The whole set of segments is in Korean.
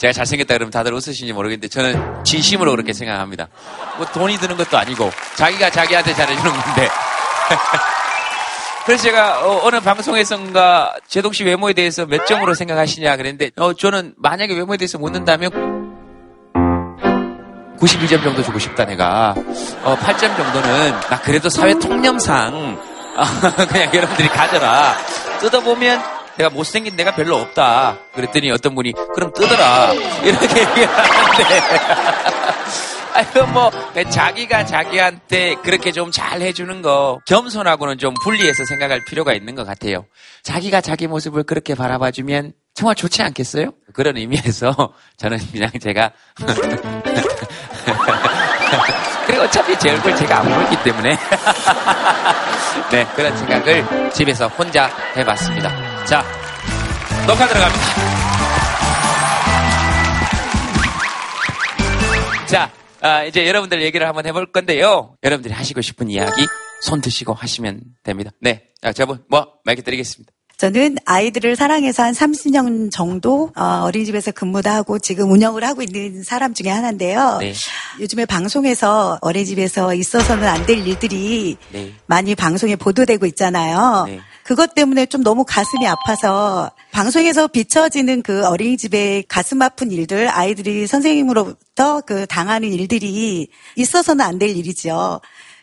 제가 잘생겼다 그러면 다들 웃으시는지 모르겠는데 저는 진심으로 그렇게 생각합니다. 뭐 돈이 드는 것도 아니고 자기가 자기한테 잘해주는 건데. 그래서 제가 어, 느 방송에선가 제동 씨 외모에 대해서 몇 점으로 생각하시냐 그랬는데 어, 저는 만약에 외모에 대해서 묻는다면 92점 정도 주고 싶다 내가 어, 8점 정도는 나 그래도 사회 통념상 어, 그냥 여러분들이 가져라 뜯어보면 내가 못생긴 내가 별로 없다 그랬더니 어떤 분이 그럼 뜯어라 이렇게 얘기하는데 아유 뭐 자기가 자기한테 그렇게 좀 잘 해주는 거 겸손하고는 좀 분리해서 생각할 필요가 있는 것 같아요. 자기가 자기 모습을 그렇게 바라봐주면 정말 좋지 않겠어요? 그런 의미에서 저는 그냥 제가 그리고 어차피 제 얼굴 제가 안 보기 때문에 네 그런 생각을 집에서 혼자 해봤습니다. 자 녹화 들어갑니다. 자 아, 이제 여러분들 얘기를 한번 해볼 건데요. 여러분들이 하시고 싶은 이야기 손 드시고 하시면 됩니다. 네. 자, 저분, 뭐, 마이크 드리겠습니다. 저는 아이들을 사랑해서 한 30년 정도 어, 어린이집에서 근무도 하고 지금 운영을 하고 있는 사람 중에 하나인데요. 네. 요즘에 방송에서 어린이집에서 있어서는 안 될 일들이 네. 많이 방송에 보도되고 있잖아요. 네. 그것 때문에 좀 너무 가슴이 아파서 방송에서 비춰지는 그 어린이집의 가슴 아픈 일들, 아이들이 선생님으로부터 그 당하는 일들이 있어서는 안 될 일이죠.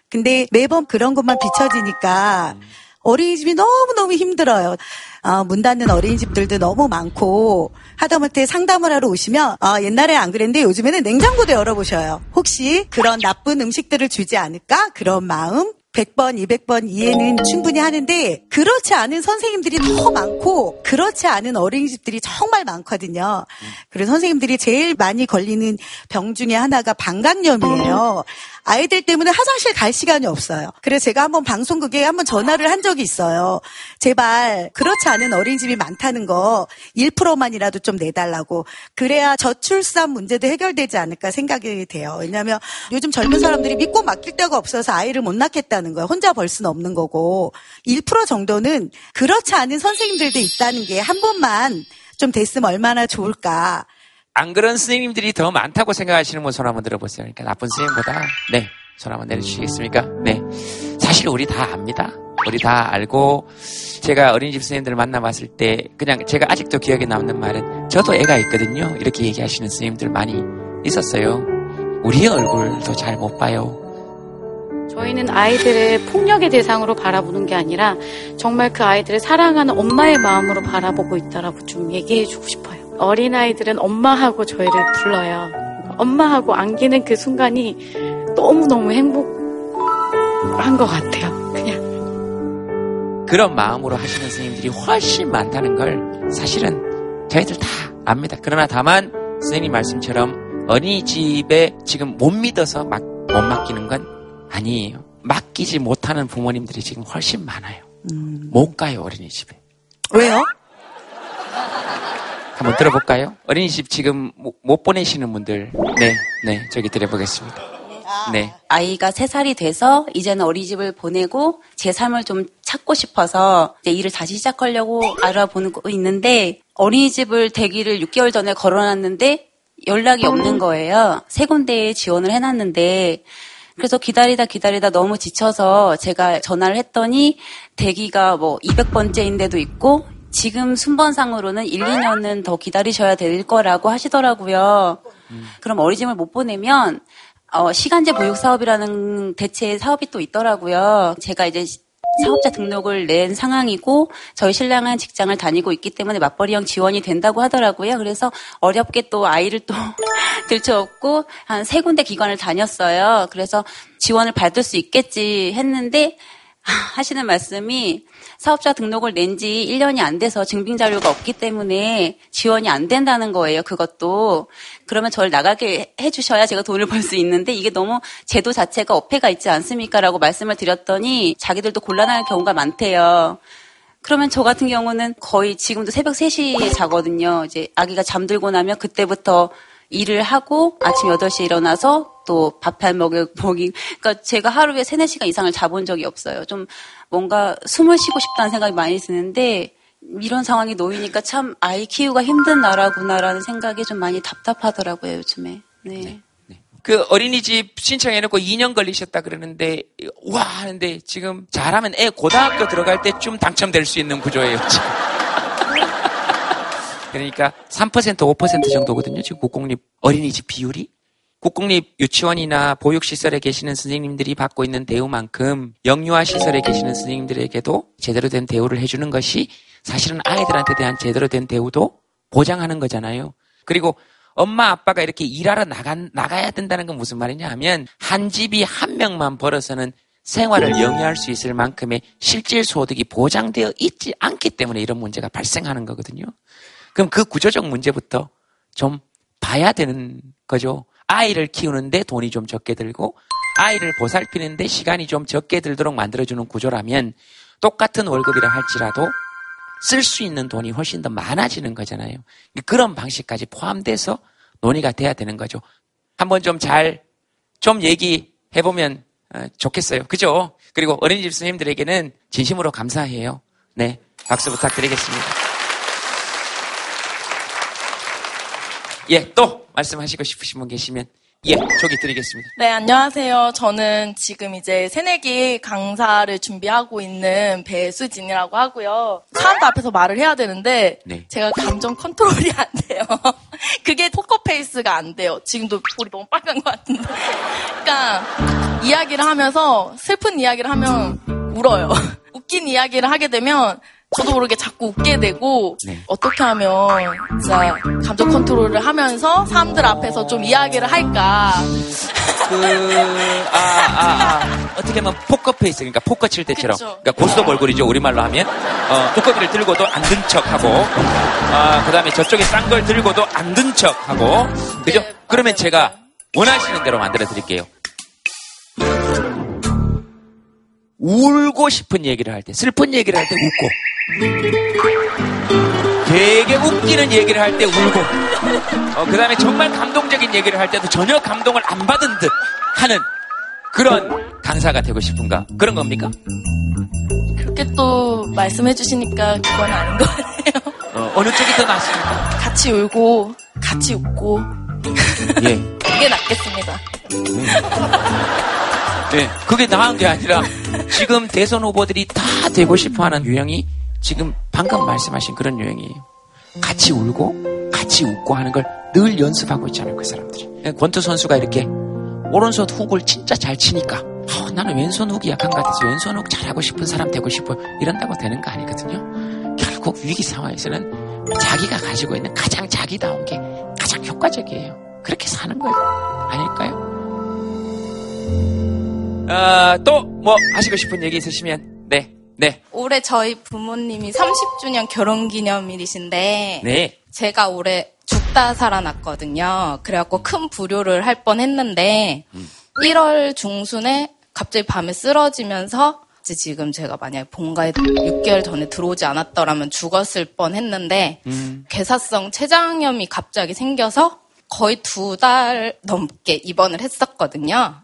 근데 매번 그런 것만 비춰지니까 음. 어린이집이 너무너무 힘들어요. 어, 문 닫는 어린이집들도 너무 많고 하다못해 상담을 하러 오시면 어, 옛날에 안 그랬는데 요즘에는 냉장고도 열어보셔요. 혹시 그런 나쁜 음식들을 주지 않을까? 그런 마음 100번, 200번 이해는 충분히 하는데 그렇지 않은 선생님들이 더 많고 그렇지 않은 어린이집들이 정말 많거든요. 그리고 선생님들이 제일 많이 걸리는 병 중에 하나가 방광염이에요. 아이들 때문에 화장실 갈 시간이 없어요. 그래서 제가 한번 방송국에 한번 전화를 한 적이 있어요. 제발 그렇지 않은 어린이집이 많다는 거 1%만이라도 좀 내달라고. 그래야 저출산 문제도 해결되지 않을까 생각이 돼요. 왜냐하면 요즘 젊은 사람들이 믿고 맡길 데가 없어서 아이를 못 낳겠다는 거예요. 혼자 벌 수는 없는 거고 1% 정도는 그렇지 않은 선생님들도 있다는 게 한 번만 좀 됐으면 얼마나 좋을까. 안 그런 스님들이 더 많다고 생각하시는 분 손 한번 들어보세요. 그러니까 나쁜 스님보다 네, 손 한번 내려주시겠습니까? 네. 사실 우리 다 압니다. 우리 다 알고 제가 어린이집 스님들을 만나봤을 때 그냥 제가 아직도 기억에 남는 말은 저도 애가 있거든요. 이렇게 얘기하시는 스님들 많이 있었어요. 우리 얼굴도 잘 못 봐요. 저희는 아이들을 폭력의 대상으로 바라보는 게 아니라 정말 그 아이들을 사랑하는 엄마의 마음으로 바라보고 있다라고 좀 얘기해 주고 싶어요. 어린 아이들은 엄마하고 저희를 불러요. 엄마하고 안기는 그 순간이 너무너무 행복한 것 같아요. 그냥. 그런 마음으로 하시는 선생님들이 훨씬 많다는 걸 사실은 저희들 다 압니다. 그러나 다만 선생님 말씀처럼 어린이집에 지금 못 믿어서 막, 못 맡기는 건 아니에요. 맡기지 못하는 부모님들이 지금 훨씬 많아요. 음. 못 가요, 어린이집에. 왜요? 한번 들어볼까요? 어린이집 지금 못 보내시는 분들, 네, 네, 저기 드려보겠습니다. 네. 아이가 3살이 돼서 이제는 어린이집을 보내고 제 삶을 좀 찾고 싶어서 이제 일을 다시 시작하려고 알아보는 거 있는데 어린이집을 대기를 6개월 전에 걸어놨는데 연락이 없는 거예요. 세 군데에 지원을 해놨는데 그래서 기다리다 기다리다 너무 지쳐서 제가 전화를 했더니 대기가 뭐 200번째인데도 있고 지금 순번상으로는 1, 2년은 더 기다리셔야 될 거라고 하시더라고요. 음. 그럼 어린이집을 못 보내면 어, 시간제 보육 사업이라는 대체 사업이 또 있더라고요. 제가 이제 사업자 등록을 낸 상황이고 저희 신랑은 직장을 다니고 있기 때문에 맞벌이형 지원이 된다고 하더라고요. 그래서 어렵게 또 아이를 또 들쳐업고 한 세 군데 기관을 다녔어요. 그래서 지원을 받을 수 있겠지 했는데 하시는 말씀이 사업자 등록을 낸 지 1년이 안 돼서 증빙 자료가 없기 때문에 지원이 안 된다는 거예요. 그것도. 그러면 저를 나가게 해주셔야 제가 돈을 벌 수 있는데 이게 너무 제도 자체가 어폐가 있지 않습니까? 라고 말씀을 드렸더니 자기들도 곤란할 경우가 많대요. 그러면 저 같은 경우는 거의 지금도 새벽 3시에 자거든요. 이제 아기가 잠들고 나면 그때부터 일을 하고 아침 8시에 일어나서 또밥한 먹을 먹이 그러니까 제가 하루에 3, 4시간 이상을 자본 적이 없어요. 좀 뭔가 숨을 쉬고 싶다는 생각이 많이 드는데 이런 상황이 놓이니까 참 아이 키우가 힘든 나라구나라는 생각이 좀 많이 답답하더라고요, 요즘에. 네. 네. 네. 그 어린이집 신청해놓고 2년 걸리셨다 그러는데, 와 하는데 지금 잘하면 애 고등학교 들어갈 때쯤 당첨될 수 있는 구조예요. 그러니까 3% 5% 정도거든요, 지금 국공립 어린이집 비율이. 국공립 유치원이나 보육시설에 계시는 선생님들이 받고 있는 대우만큼 영유아 시설에 계시는 선생님들에게도 제대로 된 대우를 해주는 것이 사실은 아이들한테 대한 제대로 된 대우도 보장하는 거잖아요. 그리고 엄마 아빠가 이렇게 일하러 나가, 나가야 된다는 건 무슨 말이냐 하면 한 집이 한 명만 벌어서는 생활을 영위할 수 있을 만큼의 실질 소득이 보장되어 있지 않기 때문에 이런 문제가 발생하는 거거든요. 그럼 그 구조적 문제부터 좀 봐야 되는 거죠. 아이를 키우는데 돈이 좀 적게 들고 아이를 보살피는데 시간이 좀 적게 들도록 만들어주는 구조라면 똑같은 월급이라 할지라도 쓸 수 있는 돈이 훨씬 더 많아지는 거잖아요. 그런 방식까지 포함돼서 논의가 돼야 되는 거죠. 한번 좀 잘, 좀 얘기해보면 어, 좋겠어요. 그죠? 그리고 어린이집 선생님들에게는 진심으로 감사해요. 네. 박수 부탁드리겠습니다. 예, 또 말씀하시고 싶으신 분 계시면 예, 저기 드리겠습니다. 네, 안녕하세요. 저는 지금 이제 새내기 강사를 준비하고 있는 배수진이라고 하고요. 사람들 앞에서 말을 해야 되는데 네. 제가 감정 컨트롤이 안 돼요. 그게 포커페이스가 안 돼요. 지금도 볼이 너무 빨간 것 같은데. 그러니까 이야기를 하면서 슬픈 이야기를 하면 울어요. 웃긴 이야기를 하게 되면 저도 모르게 자꾸 웃게 되고 네. 어떻게 하면 진짜 감정 컨트롤을 하면서 사람들 앞에서 좀 이야기를 할까. 그, 아, 아, 아. 어떻게 하면 포커페이스, 그러니까 포커 칠 때처럼. 그쵸. 그러니까 고스톱 얼굴이죠, 우리말로 하면. 어, 뚜껑이를 들고도 안 든 척하고, 아, 그 다음에 저쪽에 싼 걸 들고도 안 든 척하고, 그죠? 네, 그러면 제가 원하시는 대로 만들어 드릴게요. 울고 싶은 얘기를 할 때, 슬픈 얘기를 할 때 웃고, 되게 웃기는 얘기를 할 때 울고, 어, 그 다음에 정말 감동적인 얘기를 할 때도 전혀 감동을 안 받은 듯 하는 그런 강사가 되고 싶은가? 그런 겁니까? 그렇게 또 말씀해 주시니까 그건 아닌 것 같아요. 어, 어느 쪽이 더 낫습니까? 같이 울고, 같이 웃고. 예. 그게 낫겠습니다. 네, 그게 나은 게 아니라 지금 대선 후보들이 다 되고 싶어 하는 유형이 지금 방금 말씀하신 그런 유형이에요. 같이 울고 같이 웃고 하는 걸 늘 연습하고 있잖아요, 그 사람들이. 네, 권투 선수가 이렇게 오른손 훅을 진짜 잘 치니까 어, 나는 왼손 훅이 약한 것 같아서 왼손 훅 잘하고 싶은 사람 되고 싶어 이런다고 되는 거 아니거든요. 결국 위기 상황에서는 자기가 가지고 있는 가장 자기다운 게 가장 효과적이에요. 그렇게 사는 거예요. 아닐까요? 어, 또뭐 하시고 싶은 얘기 있으시면 네. 네. 올해 저희 부모님이 30주년 결혼 기념일이신데 네. 제가 올해 죽다 살아났거든요. 그래갖고 큰 불효를 할 뻔했는데 음. 1월 중순에 갑자기 밤에 쓰러지면서 지금 제가 만약에 본가에 6개월 전에 들어오지 않았더라면 죽었을 뻔했는데 음. 괴사성 췌장염이 갑자기 생겨서 거의 두 달 넘게 입원을 했었거든요.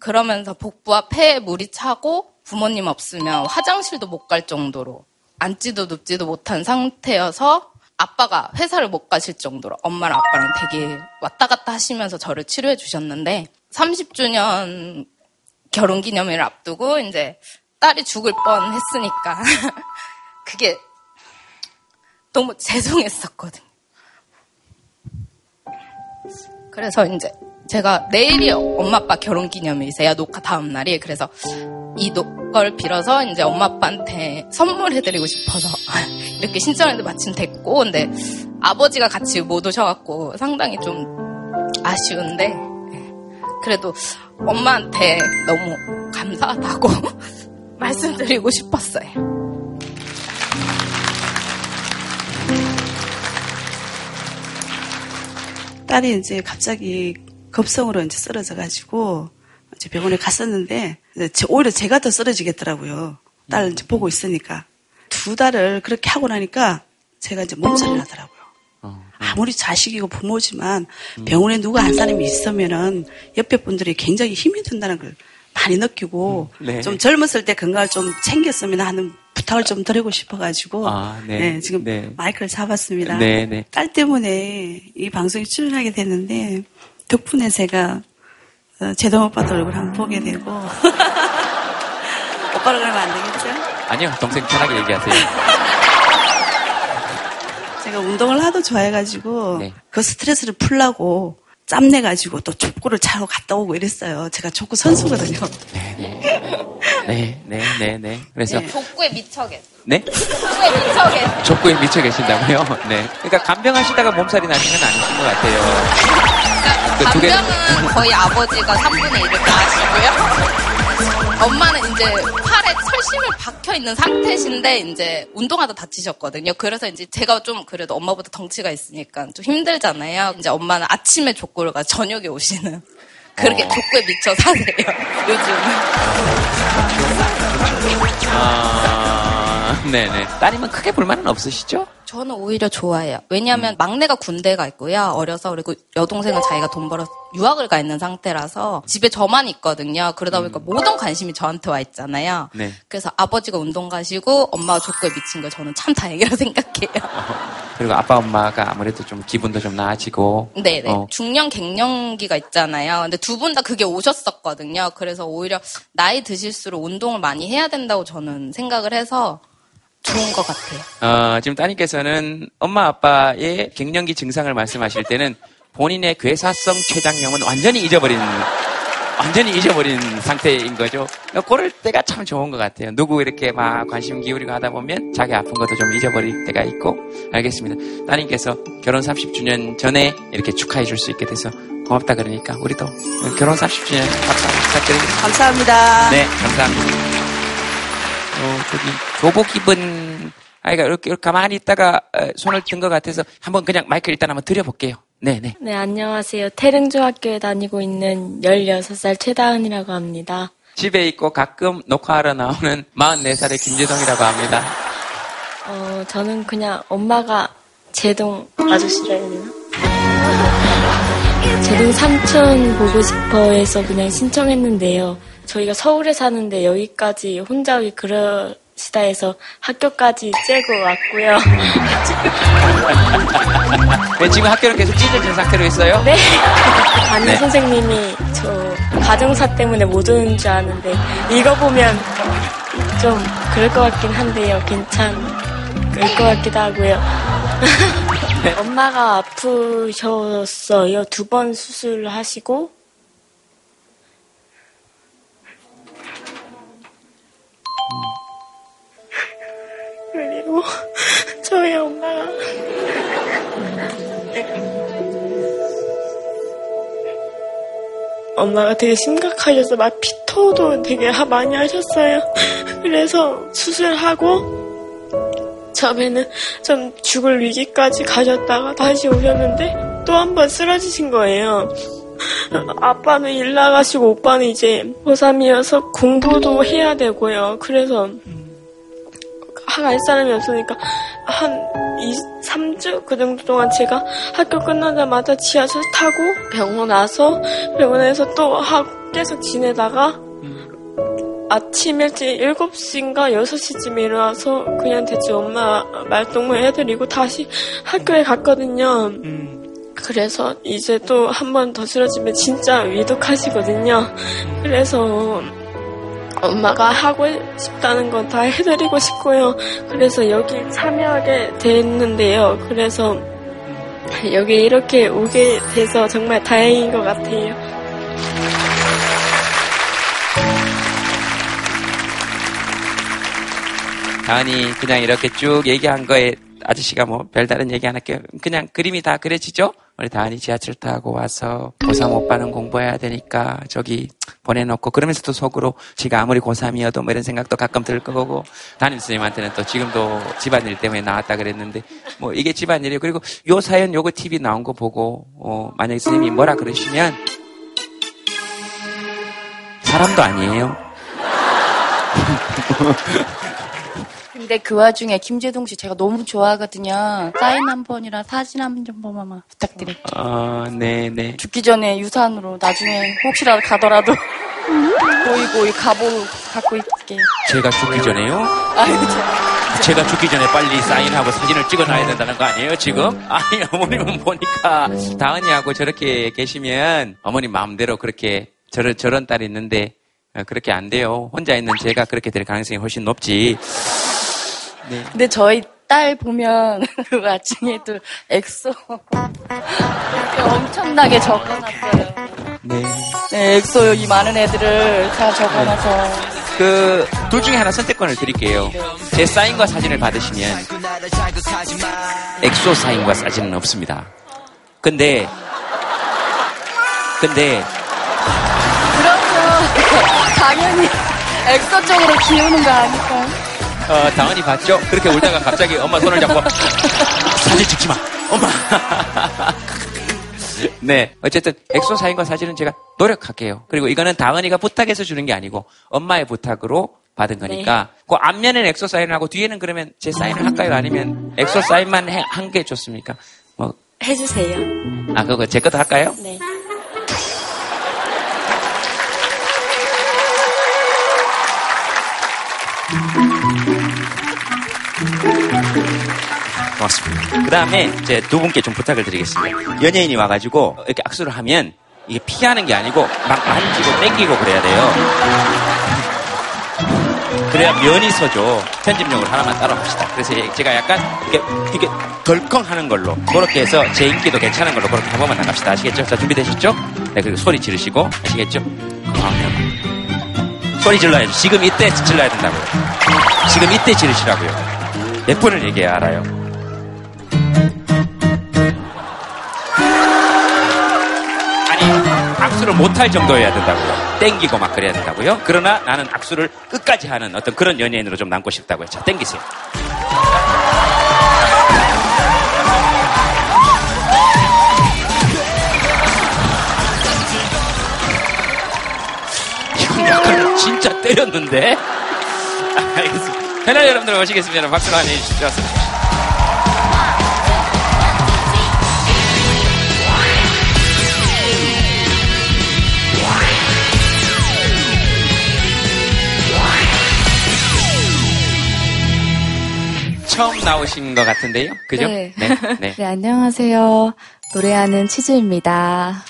그러면서 복부와 폐에 물이 차고 부모님 없으면 화장실도 못 갈 정도로 앉지도 눕지도 못한 상태여서 아빠가 회사를 못 가실 정도로 엄마랑 아빠랑 되게 왔다 갔다 하시면서 저를 치료해 주셨는데 30주년 결혼 기념일을 앞두고 이제 딸이 죽을 뻔 했으니까 그게 너무 죄송했었거든요. 그래서 이제 제가 내일이 엄마 아빠 결혼 기념일이세요. 녹화 다음 날이. 그래서 이걸 빌어서 이제 엄마 아빠한테 선물해드리고 싶어서 이렇게 신청했는데 마침 됐고 근데 아버지가 같이 못 오셔갖고 상당히 좀 아쉬운데 그래도 엄마한테 너무 감사하다고 말씀드리고 싶었어요. 딸이 이제 갑자기 급성으로 이제 쓰러져 가지고 이제 병원에 갔었는데 오히려 제가 더 쓰러지겠더라고요. 딸 이제 보고 있으니까 두 달을 그렇게 하고 나니까 제가 이제 몸살이 나더라고요. 어, 어. 아무리 자식이고 부모지만 음. 병원에 누가 한 사람이 있으면은 옆에 분들이 굉장히 힘이 든다는 걸 많이 느끼고 음, 네. 좀 젊었을 때 건강을 좀 챙겼으면 하는 부탁을 좀 드리고 싶어가지고 아, 네. 네, 지금 네. 마이크를 잡았습니다. 네, 네. 딸 때문에 이 방송에 출연하게 됐는데 덕분에 제가 어, 제동 오빠도 얼굴 한번 보게 되고 오빠라 그러면 안 되겠죠? 아니요, 동생 편하게 얘기하세요. 제가 운동을 하도 좋아해가지고 네. 그 스트레스를 풀라고 짬내 가지고 또 족구를 차러 갔다 오고 이랬어요. 제가 족구 선수거든요. 네, 네, 네, 네. 네. 그래서 네. 족구에 미쳐 계세요. 네? 족구에 미쳐 계세요. 족구에 미쳐 계신다고요? 네. 그러니까 간병하시다가 몸살이 나신 건 아니신 것 같아요. 그 간병은 거의 아버지가 3분의 1을 다 하시고요. 엄마는 이제 팔에 철심을 박혀 있는 상태신데 이제 운동하다 다치셨거든요. 그래서 이제 제가 좀 그래도 엄마보다 덩치가 있으니까 좀 힘들잖아요. 이제 엄마는 아침에 족구를 가 저녁에 오시는 그렇게 어. 족구에 미쳐 사세요. 요즘은. 아, 네네. 따님은 크게 불만은 없으시죠? 저는 오히려 좋아해요. 왜냐하면 음. 막내가 군대가 있고요. 어려서 그리고 여동생은 자기가 돈 벌어서 유학을 가 있는 상태라서 집에 저만 있거든요. 그러다 보니까 음. 모든 관심이 저한테 와 있잖아요. 네. 그래서 아버지가 운동 가시고 엄마가 족구에 미친 걸 저는 참 다행이라고 생각해요. 그리고 아빠 엄마가 아무래도 좀 기분도 좀 나아지고. 네네. 어. 중년 갱년기가 있잖아요. 근데 두 분 다 그게 오셨었거든요. 그래서 오히려 나이 드실수록 운동을 많이 해야 된다고 저는 생각을 해서 좋은 것 같아요. 어, 지금 따님께서는 엄마 아빠의 갱년기 증상을 말씀하실 때는 본인의 괴사성 췌장염은 완전히 잊어버린 완전히 잊어버린 상태인 거죠. 그럴 때가 참 좋은 것 같아요. 누구 이렇게 막 관심 기울이고 하다 보면 자기 아픈 것도 좀 잊어버릴 때가 있고 알겠습니다. 따님께서 결혼 30주년 전에 이렇게 축하해 줄 수 있게 돼서 고맙다 그러니까 우리도 결혼 30주년 박수 부탁드립니다. 감사합니다. 네, 감사합니다. 어, 저기 교복 입은 아이가 이렇게, 이렇게 가만히 있다가 손을 든 것 같아서 한번 그냥 마이크 일단 한번 드려볼게요. 네네. 네. 네, 안녕하세요. 태릉중학교에 다니고 있는 16살 최다은이라고 합니다. 집에 있고 가끔 녹화하러 나오는 44살의 김재동이라고 합니다. 어, 저는 그냥 엄마가 제동 아저씨라 해야 되나? 제동 삼촌 보고 싶어 해서 그냥 신청했는데요. 저희가 서울에 사는데 여기까지 혼자 오기 그러시다 해서 학교까지 째고 왔고요. 네, 지금 학교를 계속 찢어진 상태로 있어요? 네. 담임 네. 선생님이 저 가정사 때문에 못 오는 줄 아는데 읽어보면 좀 그럴 것 같긴 한데요. 괜찮을 것 같기도 하고요. 네. 엄마가 아프셨어요. 두 번 수술을 하시고 그리고 저희 엄마가 엄마가 되게 심각하셔서 막 피토도 되게 많이 하셨어요. 그래서 수술하고 처음에는 좀 죽을 위기까지 가셨다가 다시 오셨는데 또 한 번 쓰러지신 거예요. 아빠는 일 나가시고 오빠는 이제 고3이어서 공부도 해야 되고요. 그래서 할 사람이 없으니까 한 2, 3주 그 정도 동안 제가 학교 끝나자마자 지하철 타고 병원 와서 병원에서 또 하고 계속 지내다가 아침 일찍 7시인가 6시쯤에 일어나서 그냥 대체 엄마 말동무 해드리고 다시 학교에 갔거든요. 음. 그래서 이제 또 한 번 더 쓰러지면 진짜 위독하시거든요. 그래서 엄마가 하고 싶다는 건 다 해드리고 싶고요. 그래서 여기 참여하게 됐는데요. 그래서 여기 이렇게 오게 돼서 정말 다행인 것 같아요. 다은이 그냥 이렇게 쭉 얘기한 거에 아저씨가 뭐 별다른 얘기 안 할게요. 그냥 그림이 다 그려지죠? 우리 다은이 지하철 타고 와서 고3 오빠는 공부해야 되니까 저기 보내놓고 그러면서 또 속으로 지가 아무리 고3이어도 뭐 이런 생각도 가끔 들 거고 담임 선생님한테는 또 지금도 집안일 때문에 나왔다 그랬는데 뭐 이게 집안일이에요. 그리고 요 사연 요거 TV 나온 거 보고 어, 만약에 선생님이 뭐라 그러시면 사람도 아니에요. 근데 그 와중에 김재동 씨 제가 너무 좋아하거든요. 사인 한 번이랑 사진 한 번만 부탁드릴게요. 아, 네, 네. 죽기 전에 유산으로 나중에 혹시라도 가더라도 보이고 가보 갖고 있게. 제가 죽기 전에요? 아유, 제가. 제가 죽기 전에 빨리 사인하고 사진을 찍어놔야 된다는 거 아니에요, 지금? 아니, 어머님은 보니까 다은이하고 저렇게 계시면 어머님 마음대로 그렇게 저런, 저런 딸이 있는데 어, 그렇게 안 돼요. 혼자 있는 제가 그렇게 될 가능성이 훨씬 높지. 네. 근데 저희 딸 보면 그 나중에도 엑소 엄청나게 적어놨어요. 네. 네, 엑소 이 많은 애들을 다 적어놔서. 그, 둘 중에 하나 선택권을 드릴게요. 제 사인과 사진을 받으시면, 엑소 사인과 사진은 없습니다. 근데, 근데, 그러면, 당연히, 엑소 쪽으로 기우는 거 아닐까? 어, 당연히 봤죠? 그렇게 울다가 갑자기 엄마 손을 잡고, 사진 찍지 마! 엄마! 네. 어쨌든 엑소 사인과 사진은 제가 노력할게요. 그리고 이거는 다은이가 부탁해서 주는 게 아니고 엄마의 부탁으로 받은 거니까 네. 그 앞면에는 엑소 사인을 하고 뒤에는 그러면 제 사인을 할까요? 아니면 엑소 사인만 한 게 좋습니까? 뭐 해주세요. 아 그거 제 것도 할까요? 네. 고맙습니다. 그 다음에 이제 두 분께 좀 부탁을 드리겠습니다. 연예인이 와가지고 이렇게 악수를 하면 이게 피하는 게 아니고 막 만지고 땡기고 그래야 돼요. 그래야 면이 서죠. 편집용으로 하나만 따라 합시다. 그래서 제가 약간 이렇게, 이렇게 덜컹 하는 걸로 그렇게 해서 제 인기도 괜찮은 걸로 그렇게 한번만 나갑시다. 아시겠죠? 자, 준비되셨죠? 네, 그리고 소리 지르시고 아시겠죠? 아, 소리 질러야 죠. 지금 이때 질러야 된다고요. 지금 이때 지르시라고요. 몇 분을 얘기해야 알아요. 악수를 못할 정도여야 된다고요. 땡기고 막 그래야 된다고요. 그러나 나는 악수를 끝까지 하는 어떤 그런 연예인으로 좀 남고 싶다고요. 자, 땡기세요. 이건 약간 진짜 때렸는데? 알겠습니다. 패널 여러분들 모시겠습니다. 박수 많이 해주시죠. 처음 나오신 것 같은데요? 그죠? 네. 네. 네. 네, 안녕하세요. 노래하는 치즈입니다.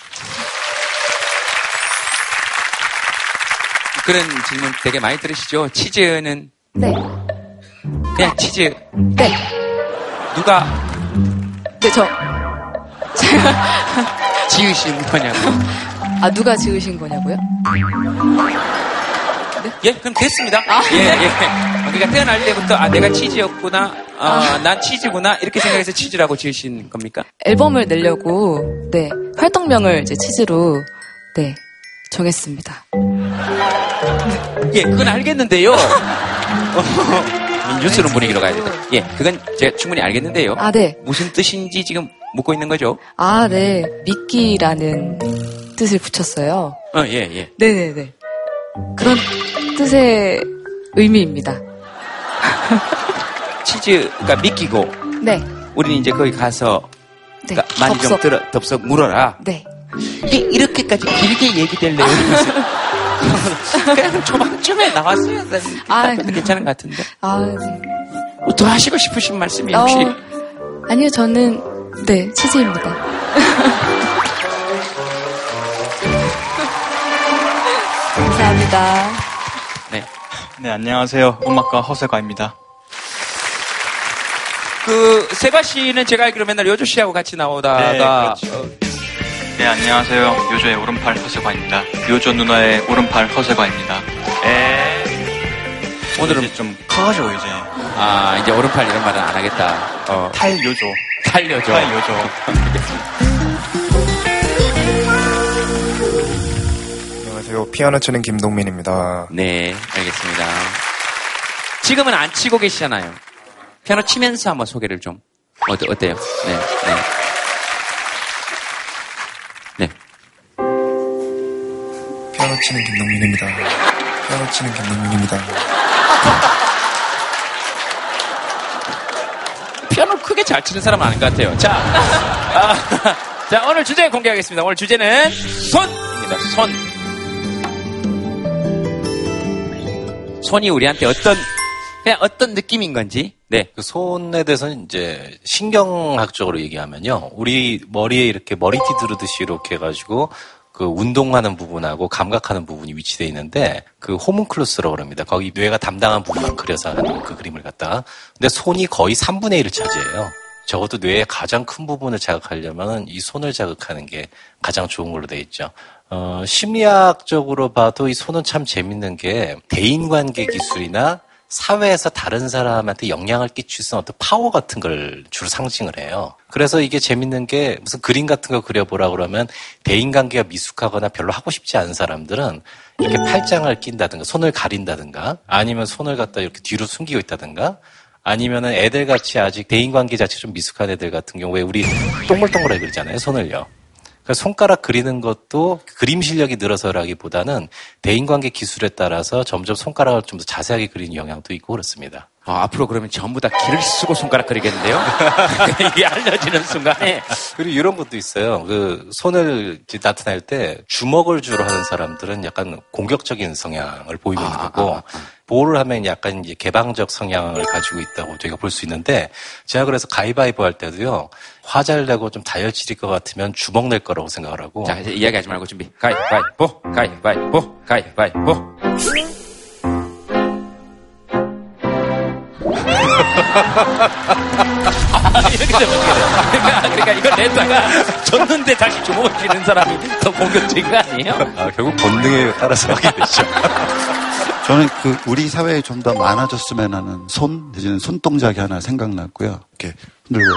그런 질문 되게 많이 들으시죠? 치즈는? 네. 그냥 치즈? 네. 누가? 네, 저. 제가. 지으신 거냐고. 아, 누가 지으신 거냐고요? 네? 예, 그럼 됐습니다. 아, 예, 예. 그러니까 태어날 때부터 아 내가 치즈였구나, 어, 아. 난 치즈구나 이렇게 생각해서 치즈라고 지으신 겁니까? 앨범을 내려고 네 활동명을 이제 치즈로 네 정했습니다. 예, 그건 알겠는데요. 뉴스룸 분위기로 가야 된다. 예, 그건 제가 충분히 알겠는데요. 아, 네. 무슨 뜻인지 지금 묻고 있는 거죠? 아, 네. 미끼라는 뜻을 붙였어요. 어, 예, 예. 네네네. 그런 뜻의 의미입니다. 치즈가 믿기고. 네. 우리는 이제 거기 가서 네. 그러니까 많이 덥석. 좀 들어, 덥석 물어라. 네. 이게 이렇게까지 길게 얘기될래요? 그냥 초반쯤에 나왔어야 되는 아, 괜찮은 것 같은데. 아, 네. 뭐더 하시고 싶으신 말씀이 혹시? 어, 아니요, 저는 네 치즈입니다. 감사합니다. 네. 네, 안녕하세요. 음악가 허세가입니다. 그, 세가 씨는 제가 알기로 맨날 요조 씨하고 같이 나오다가. 네, 그렇죠. 네, 안녕하세요. 요조의 오른팔 허세가입니다. 요조 누나의 오른팔 허세가입니다. 네. 오늘은 좀 커가지고 이제. 아, 이제 오른팔 이런 말은 안 하겠다. 어. 탈 요조. 탈 요조. 탈 요조. 안녕하세요. 피아노 치는 김동민입니다. 네, 알겠습니다. 지금은 안 치고 계시잖아요. 피아노 치면서 한번 소개를 좀. 어때, 어때요? 네, 네. 네. 피아노 치는 김동민입니다. 피아노 치는 김동민입니다. 피아노 크게 잘 치는 사람은 아닌 것 같아요. 자, 아, 자, 오늘 주제 공개하겠습니다. 오늘 주제는 손입니다. 손. 손이 우리한테 어떤 그냥 어떤 느낌인 건지. 네. 그 손에 대해서는 이제 신경학적으로 얘기하면요. 우리 머리에 이렇게 머리띠 두르듯이 이렇게 해가지고 그 운동하는 부분하고 감각하는 부분이 위치되어 있는데 그 호문클루스라고 그럽니다. 거기 뇌가 담당한 부분만 그려서 하는 그 그림을 갖다가. 근데 손이 거의 3분의 1을 차지해요. 적어도 뇌의 가장 큰 부분을 자극하려면 이 손을 자극하는 게 가장 좋은 걸로 돼 있죠. 어, 심리학적으로 봐도 이 손은 참 재밌는 게 대인관계 기술이나 사회에서 다른 사람한테 영향을 끼칠 수 있는 어떤 파워 같은 걸 주로 상징을 해요. 그래서 이게 재밌는 게 무슨 그림 같은 거 그려보라 그러면 대인관계가 미숙하거나 별로 하고 싶지 않은 사람들은 이렇게 팔짱을 낀다든가 손을 가린다든가 아니면 손을 갖다 이렇게 뒤로 숨기고 있다든가 아니면은 애들 같이 아직 대인관계 자체 좀 미숙한 애들 같은 경우에 우리 동글동글하게 그리잖아요 손을요. 그러니까 손가락 그리는 것도 그림 실력이 늘어서라기보다는 대인관계 기술에 따라서 점점 손가락을 좀 더 자세하게 그리는 영향도 있고 그렇습니다. 어, 앞으로 그러면 전부 다 길을 쓰고 손가락 그리겠는데요? 이게 알려지는 순간에. 그리고 이런 것도 있어요. 그 손을 나타낼 때 주먹을 주로 하는 사람들은 약간 공격적인 성향을 보이고 있는 아, 거고, 아, 아, 아. 보호를 하면 약간 이제 개방적 성향을 가지고 있다고 저희가 볼 수 있는데, 제가 그래서 가위바위보 할 때도요, 화잘 내고 좀 다혈질일 것 같으면 주먹 낼 거라고 생각을 하고. 자, 이제 이야기하지 말고 준비. 가위바위보, 가위바위보, 가위바위보. 아, 이렇게 되면 어떻게 돼? 그러니까, 그러니까 이걸 냈다가 졌는데 다시 주먹을 쥐는 사람이 더 공격적인 거 아니에요? 아, 결국 본능에 따라서 하게 되죠. 저는 그 우리 사회에 좀 더 많아졌으면 하는 손, 내지는 손동작이 하나 생각났고요. 이렇게 흔들고.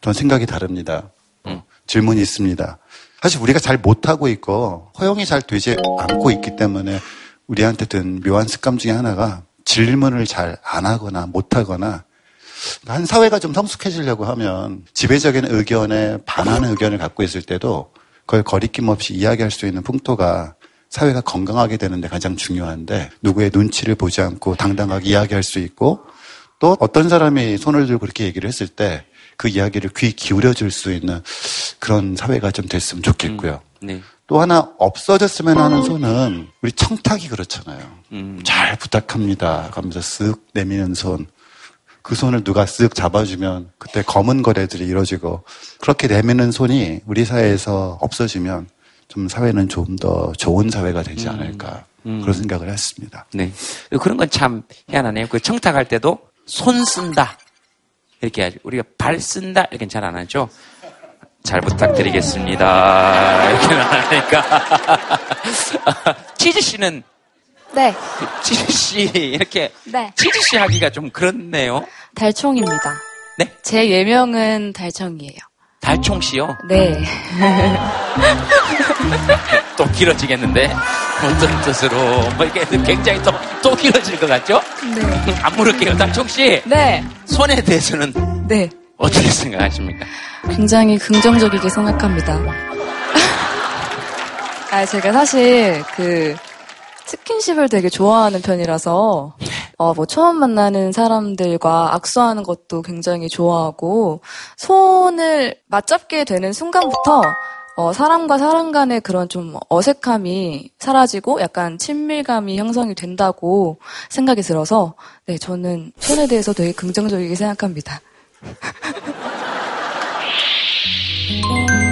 전 생각이 다릅니다. 음. 질문이 있습니다. 사실 우리가 잘 못하고 있고 허용이 잘 되지 않고 있기 때문에 우리한테 든 묘한 습관 중에 하나가 질문을 잘 안 하거나 못 하거나 한 사회가 좀 성숙해지려고 하면 지배적인 의견에 반하는 의견을 갖고 있을 때도 그걸 거리낌 없이 이야기할 수 있는 풍토가 사회가 건강하게 되는데 가장 중요한데 누구의 눈치를 보지 않고 당당하게 이야기할 수 있고 또 어떤 사람이 손을 들고 그렇게 얘기를 했을 때 그 이야기를 귀 기울여 줄 수 있는 그런 사회가 좀 됐으면 좋겠고요. 음, 네. 또 하나 없어졌으면 하는 손은 우리 청탁이 그렇잖아요. 음. 잘 부탁합니다. 하면서 쓱 내미는 손. 그 손을 누가 쓱 잡아주면 그때 검은 거래들이 이루어지고 그렇게 내미는 손이 우리 사회에서 없어지면 좀 사회는 좀 더 좋은 사회가 되지 음. 않을까 음. 그런 생각을 했습니다. 네. 그런 건 참 희한하네요. 그 청탁할 때도 손 쓴다. 이렇게 하죠. 우리가 발 쓴다. 이렇게 잘 안 하죠. 잘 부탁드리겠습니다. 이렇게 하니까. 치즈 씨는 네. 치즈 씨 이렇게 네. 치즈 씨 하기가 좀 그렇네요. 달총입니다. 네? 제 예명은 달총이에요. 달총 씨요? 네. 또 길어지겠는데 어떤 뜻으로 뭐 이게 굉장히 또, 또 길어질 것 같죠? 네. 안 물을게요, 달총 씨. 네. 손에 대해서는 네. 어떻게 생각하십니까? 굉장히 긍정적이게 생각합니다. 아, 제가 사실 그 스킨십을 되게 좋아하는 편이라서 어, 뭐 처음 만나는 사람들과 악수하는 것도 굉장히 좋아하고 손을 맞잡게 되는 순간부터 어, 사람과 사람 간의 그런 좀 어색함이 사라지고 약간 친밀감이 형성이 된다고 생각이 들어서 네, 저는 손에 대해서 되게 긍정적이게 생각합니다.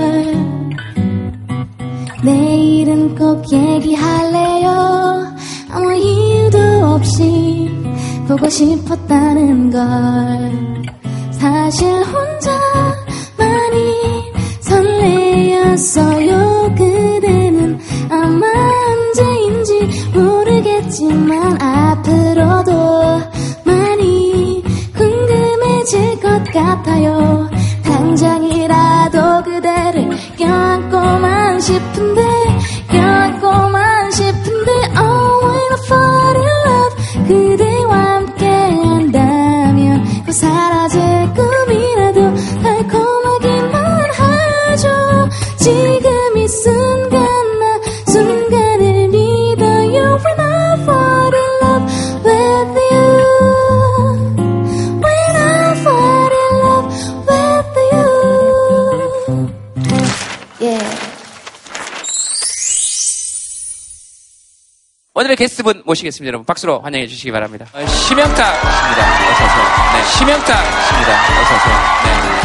내일은 꼭 얘기할래요. 아무 이유도 없이 보고 싶었다는 걸. 사실 혼자 많이 설레었어요. 그대는 아마 언제인지 모르겠지만 앞으로도 많이 궁금해질 것 같아요 모시겠습니다. 여러분 박수로 환영해 주시기 바랍니다. 어, 심영탁 씨입니다. 어서 오세요. 네, 심영탁 씨입니다. 어서 오세요. 네.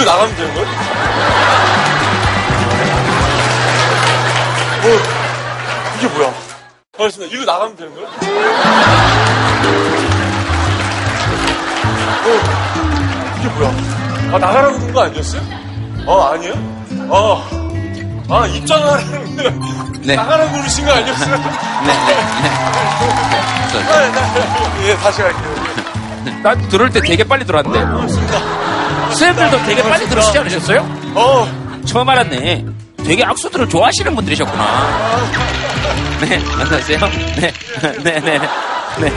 이거 나가면 되는 거예요? 어, 이게 뭐야? 알겠습니다. 이거 나가면 되는 거예요? 어, 이게 뭐야? 아, 나가라고 그런 거 아니었어요? 어, 아니에요? 어, 아, 입장하라는, 네. 나가라고 그러신 거 아니었어요? 네, 네, 네. 네, 네. 예, 다시 갈게요. 나 들어올 때 되게 빨리 들어왔는데. 그렇습니다. 선생님들도 되게 빨리 들으시지 않으셨어요? 어. 처음 알았네. 되게 악수들을 좋아하시는 분들이셨구나. 네, 안녕하세요. 네, 네, 네, 네, 네.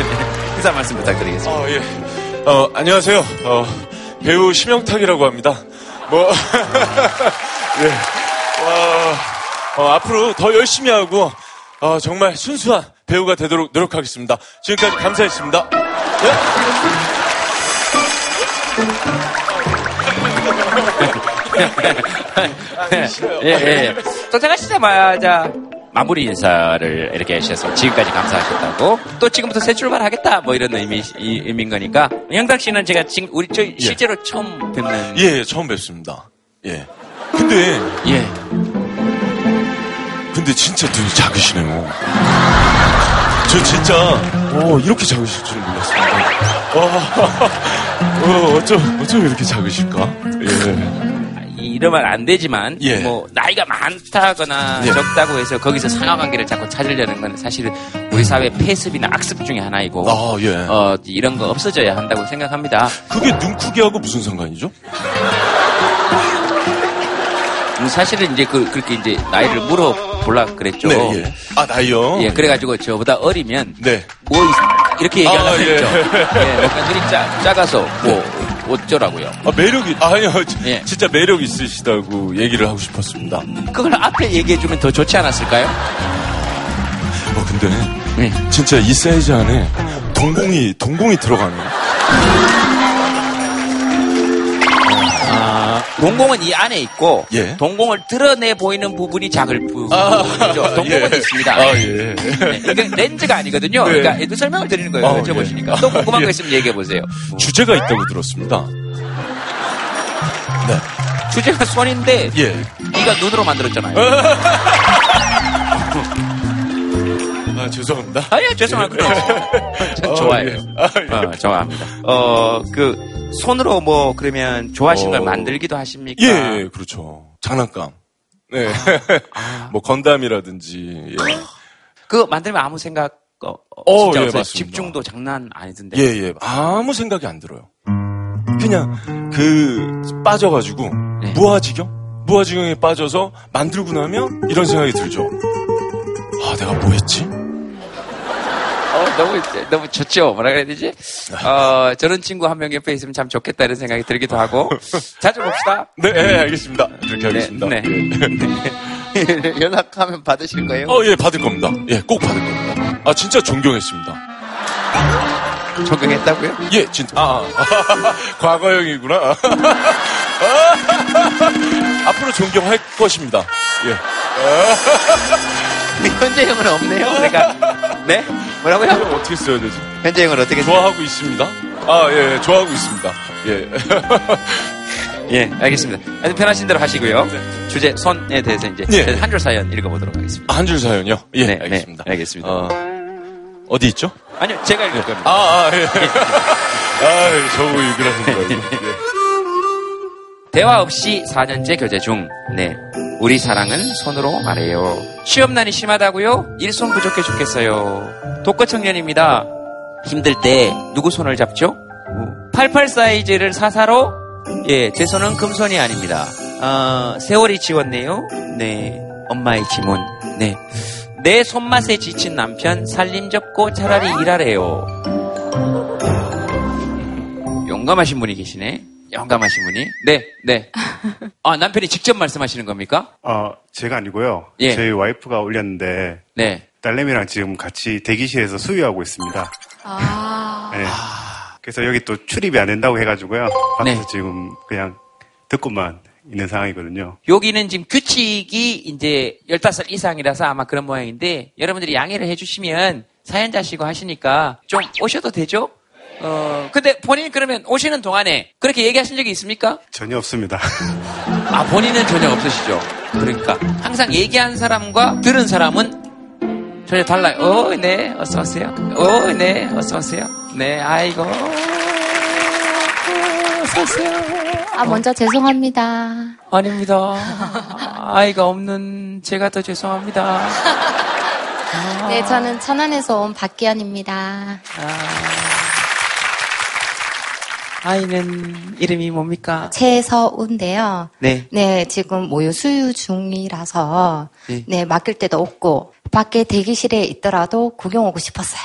인사 말씀 부탁드리겠습니다. 어, 예. 어, 안녕하세요. 어, 배우 심영탁이라고 합니다. 뭐, 예. 어, 어, 앞으로 더 열심히 하고, 어, 정말 순수한 배우가 되도록 노력하겠습니다. 지금까지 감사했습니다. 네? 예, 예. 도착하시자마자. 마무리 인사를 이렇게 하셔서 지금까지 감사하셨다고. 또 지금부터 새 출발하겠다 뭐 이런 의미 의미인 거니까. 영탁 씨는 제가 지금 우리 저 예. 실제로 예. 처음 뵙는 예 처음 뵙습니다. 예. 근데 예. 근데 진짜 되게 작으시네요. 저 진짜 어 이렇게 작으실 줄은 몰랐습니다 어, 어 어쩜 어쩜 이렇게 작으실까 예 이러면 안 되지만 예. 뭐 나이가 많다거나 예. 적다고 해서 거기서 상하관계를 자꾸 찾으려는 건 사실은 우리 사회 폐습이나 악습 중의 하나이고 아, 예. 어, 이런 거 없어져야 한다고 생각합니다. 그게 눈 크기하고 무슨 상관이죠? 음, 사실은 이제 그, 그렇게 이제 나이를 물어볼라 그랬죠. 네, 예. 아, 나이요? 예, 그래가지고 저보다 어리면. 네. 뭐, 이렇게 얘기하려고 아, 했죠. 예, 뭐, 눈이 작, 작아서, 뭐, 어쩌라고요? 아, 매력이, 아니요. 예. 진짜 매력 있으시다고 얘기를 하고 싶었습니다. 그걸 앞에 얘기해주면 더 좋지 않았을까요? 어, 근데, 예. 진짜 이 사이즈 안에 동공이, 동공이 들어가네요. 동공은 이 안에 있고 예. 동공을 드러내 보이는 부분이 작을 뿐이죠. 아, 동공은 예. 있습니다. 아, 예. 네, 이게 렌즈가 아니거든요. 네. 그러니까 그 설명을 드리는 거예요. 아, 여쭤보시니까. 예. 또 궁금한 거 예. 있으면 얘기해 보세요. 주제가 있다고 들었습니다. 네. 주제가 손인데 예. 네가 눈으로 만들었잖아요. 아, 죄송합니다. 아니요, 죄송합니다. 전 어, 좋아해요. 예. 아, 예. 어, 좋아합니다. 어, 그, 손으로 뭐, 그러면 좋아하시는 걸 어. 만들기도 하십니까? 예, 예, 그렇죠. 장난감. 네. 아. 뭐, 건담이라든지. 예. 그거 만들면 아무 생각, 어, 어 진짜 예, 맞습니다. 집중도 장난 아니던데. 예, 예. 아무 생각이 안 들어요. 그냥, 그, 빠져가지고, 네. 무아지경? 무아지경에 빠져서 만들고 나면 이런 생각이 들죠. 아, 내가 뭐 했지? 너무, 너무 좋죠? 뭐라 그래야 되지? 어, 저런 친구 한 명 옆에 있으면 참 좋겠다 이런 생각이 들기도 하고. 자주 봅시다. 네, 네 알겠습니다. 그렇게 하겠습니다. 네. 네. 연락하면 받으실 거예요? 어, 예, 받을 겁니다. 예, 꼭 받을 겁니다. 아, 진짜 존경했습니다. 존경했다고요? 예, 진짜. 아, 아. 과거형이구나. 앞으로 존경할 것입니다. 예. 현재형은 없네요. 그러니까 네 뭐라고요? 어떻게 써야 되지? 현재형은 어떻게 좋아하고 써요? 있습니다. 아 예, 좋아하고 있습니다. 예. 예, 알겠습니다. 아주 편하신 대로 하시고요. 네. 주제 손에 대해서 이제 예. 한줄 사연 읽어보도록 하겠습니다. 아, 한줄 사연요? 예, 네, 알겠습니다. 네, 알겠습니다. 어, 어디 있죠? 아니요, 제가 읽을 겁니다. 아, 아 예. 아, 저거 읽으라는 거예요. 예. 대화 없이 4년째 교제 중. 네. 우리 사랑은 손으로 말해요. 취업난이 심하다고요? 일손 부족해 죽겠어요. 독거 청년입니다. 힘들 때 누구 손을 잡죠? 88 사이즈를 사사로 예, 제 손은 금손이 아닙니다. 어, 세월이 지웠네요. 네, 엄마의 지문. 네, 내 손맛에 지친 남편 살림 접고 차라리 일하래요. 용감하신 분이 계시네. 용감하신 분이. 네, 네. 아, 남편이 직접 말씀하시는 겁니까? 어, 제가 아니고요. 예. 저희 와이프가 올렸는데. 네. 딸내미랑 지금 같이 대기실에서 수유하고 있습니다. 아. 네. 그래서 여기 또 출입이 안 된다고 해가지고요. 밖에서 네. 지금 그냥 듣고만 있는 상황이거든요. 여기는 지금 규칙이 이제 15살 이상이라서 아마 그런 모양인데 여러분들이 양해를 해주시면 사연자시고 하시니까 좀 오셔도 되죠? 어, 근데 본인 그러면 오시는 동안에 그렇게 얘기하신 적이 있습니까? 전혀 없습니다. 아, 본인은 전혀 없으시죠? 그러니까 항상 얘기한 사람과 들은 사람은 전혀 달라요. 어, 네, 어서 오세요. 어, 네, 어서 오세요. 네, 아이고. 어서 오세요. 아, 먼저 죄송합니다. 아닙니다. 아이가 없는 제가 더 죄송합니다. 아. 네, 저는 천안에서 온 박기현입니다. 아. 아이는 이름이 뭡니까? 최서우인데요. 네. 네, 지금 모유 수유 중이라서 네. 네, 맡길 때도 없고 밖에 대기실에 있더라도 구경 오고 싶었어요.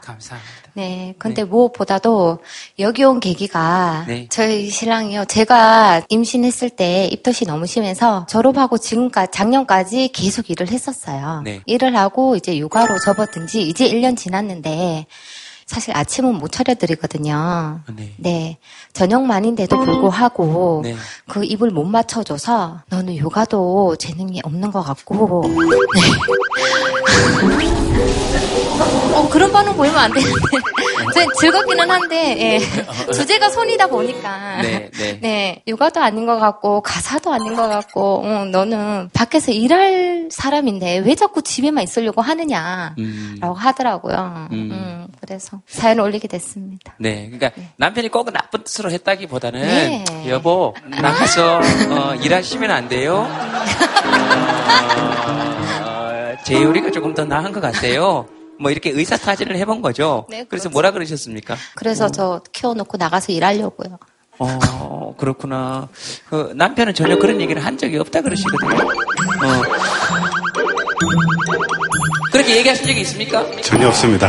감사합니다. 네, 근데 네. 무엇보다도 여기 온 계기가 네. 저희 신랑이요. 제가 임신했을 때 입덧이 너무 심해서 졸업하고 지금까지 작년까지 계속 일을 했었어요. 네. 일을 하고 이제 육아로 접어든 지 이제 1년 지났는데 사실 아침은 못 차려드리거든요. 네. 네. 저녁만인데도 불구하고 네. 그 입을 못 맞춰줘서 너는 요가도 재능이 없는 것 같고. 네. 어, 그런 반응 보이면 안 되는데. 즐겁기는 한데, 예. 주제가 손이다 보니까. 네, 네. 네. 육아도 아닌 것 같고, 가사도 아닌 것 같고, 어, 너는 밖에서 일할 사람인데 왜 자꾸 집에만 있으려고 하느냐라고 음. 하더라고요. 음. 음, 그래서 사연을 올리게 됐습니다. 네. 그러니까 네. 남편이 꼭 나쁜 뜻으로 했다기보다는, 네. 여보, 나가서, 어, 일하시면 안 돼요? 어, 제 요리가 조금 더 나은 것 같아요. 뭐 이렇게 의사타진을 해본 거죠. 네, 그래서 뭐라 그러셨습니까? 그래서 저 키워놓고 나가서 일하려고요. 어, 그렇구나. 그 남편은 전혀 그런 얘기를 한 적이 없다 그러시거든요. 어. 그렇게 얘기하신 적이 있습니까? 전혀 없습니다.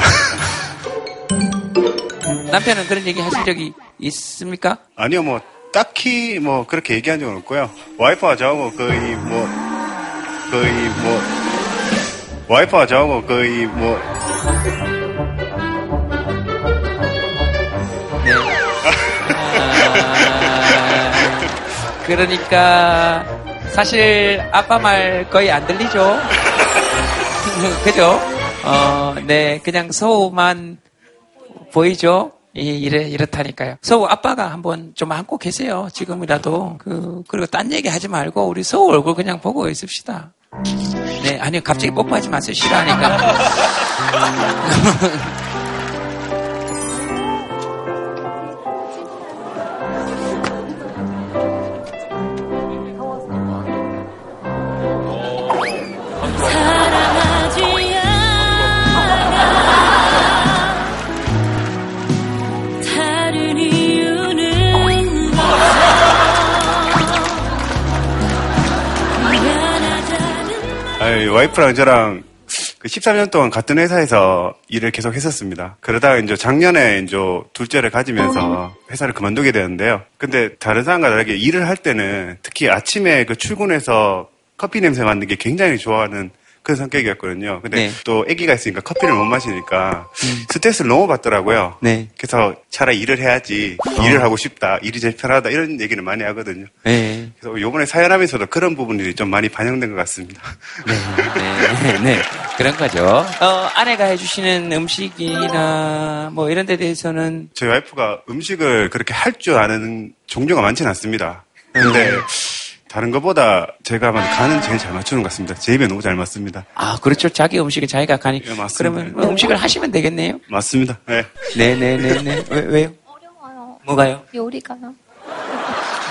남편은 그런 얘기 하신 적이 있습니까? 아니요, 뭐, 딱히 뭐, 그렇게 얘기한 적은 없고요. 와이프가 저하고 거의 뭐, 거의 뭐, 와이프가 저하고 거의 뭐, 네. 아, 그러니까 사실 아빠 말 거의 안 들리죠. 그죠? 어, 네, 그냥 서우만 보이죠? 이래, 이렇다니까요. 서우 아빠가 한번 좀 안고 계세요. 지금이라도. 그, 그리고 딴 얘기 하지 말고 우리 서우 얼굴 그냥 보고 있읍시다. 네, 아니요. 갑자기 뽀뽀하지 마세요. 싫어하니까. 와이프랑 저랑 그 13년 동안 같은 회사에서 일을 계속 했었습니다. 그러다가 이제 작년에 이제 둘째를 가지면서 회사를 그만두게 되었는데요. 근데 다른 사람과 다르게 일을 할 때는 특히 아침에 그 출근해서 커피 냄새 맡는 게 굉장히 좋아하는 그런 성격이었거든요. 근데 네. 또 아기가 있으니까 커피를 못 마시니까 음. 스트레스를 너무 받더라고요. 네. 그래서 차라리 일을 해야지 어. 일을 하고 싶다. 일이 제일 편하다. 이런 얘기를 많이 하거든요. 네. 그래서 요번에 사연하면서도 그런 부분들이 좀 많이 반영된 것 같습니다. 네. 네. 네. 그런 거죠. 어, 아내가 해주시는 음식이나 뭐 이런 데 대해서는 저희 와이프가 음식을 그렇게 할 줄 아는 종류가 많지는 않습니다. 근데 음. 다른 것보다 제가 아마 간은 제일 잘 맞추는 것 같습니다. 제 입에 너무 잘 맞습니다. 아, 그렇죠. 자기 음식은 자기가 가니. 네, 맞습니다. 그러면 뭐 음식을 하시면 되겠네요. 맞습니다. 네. 네네네네. 왜, 왜요? 어려워요. 뭐가요? 요리가요.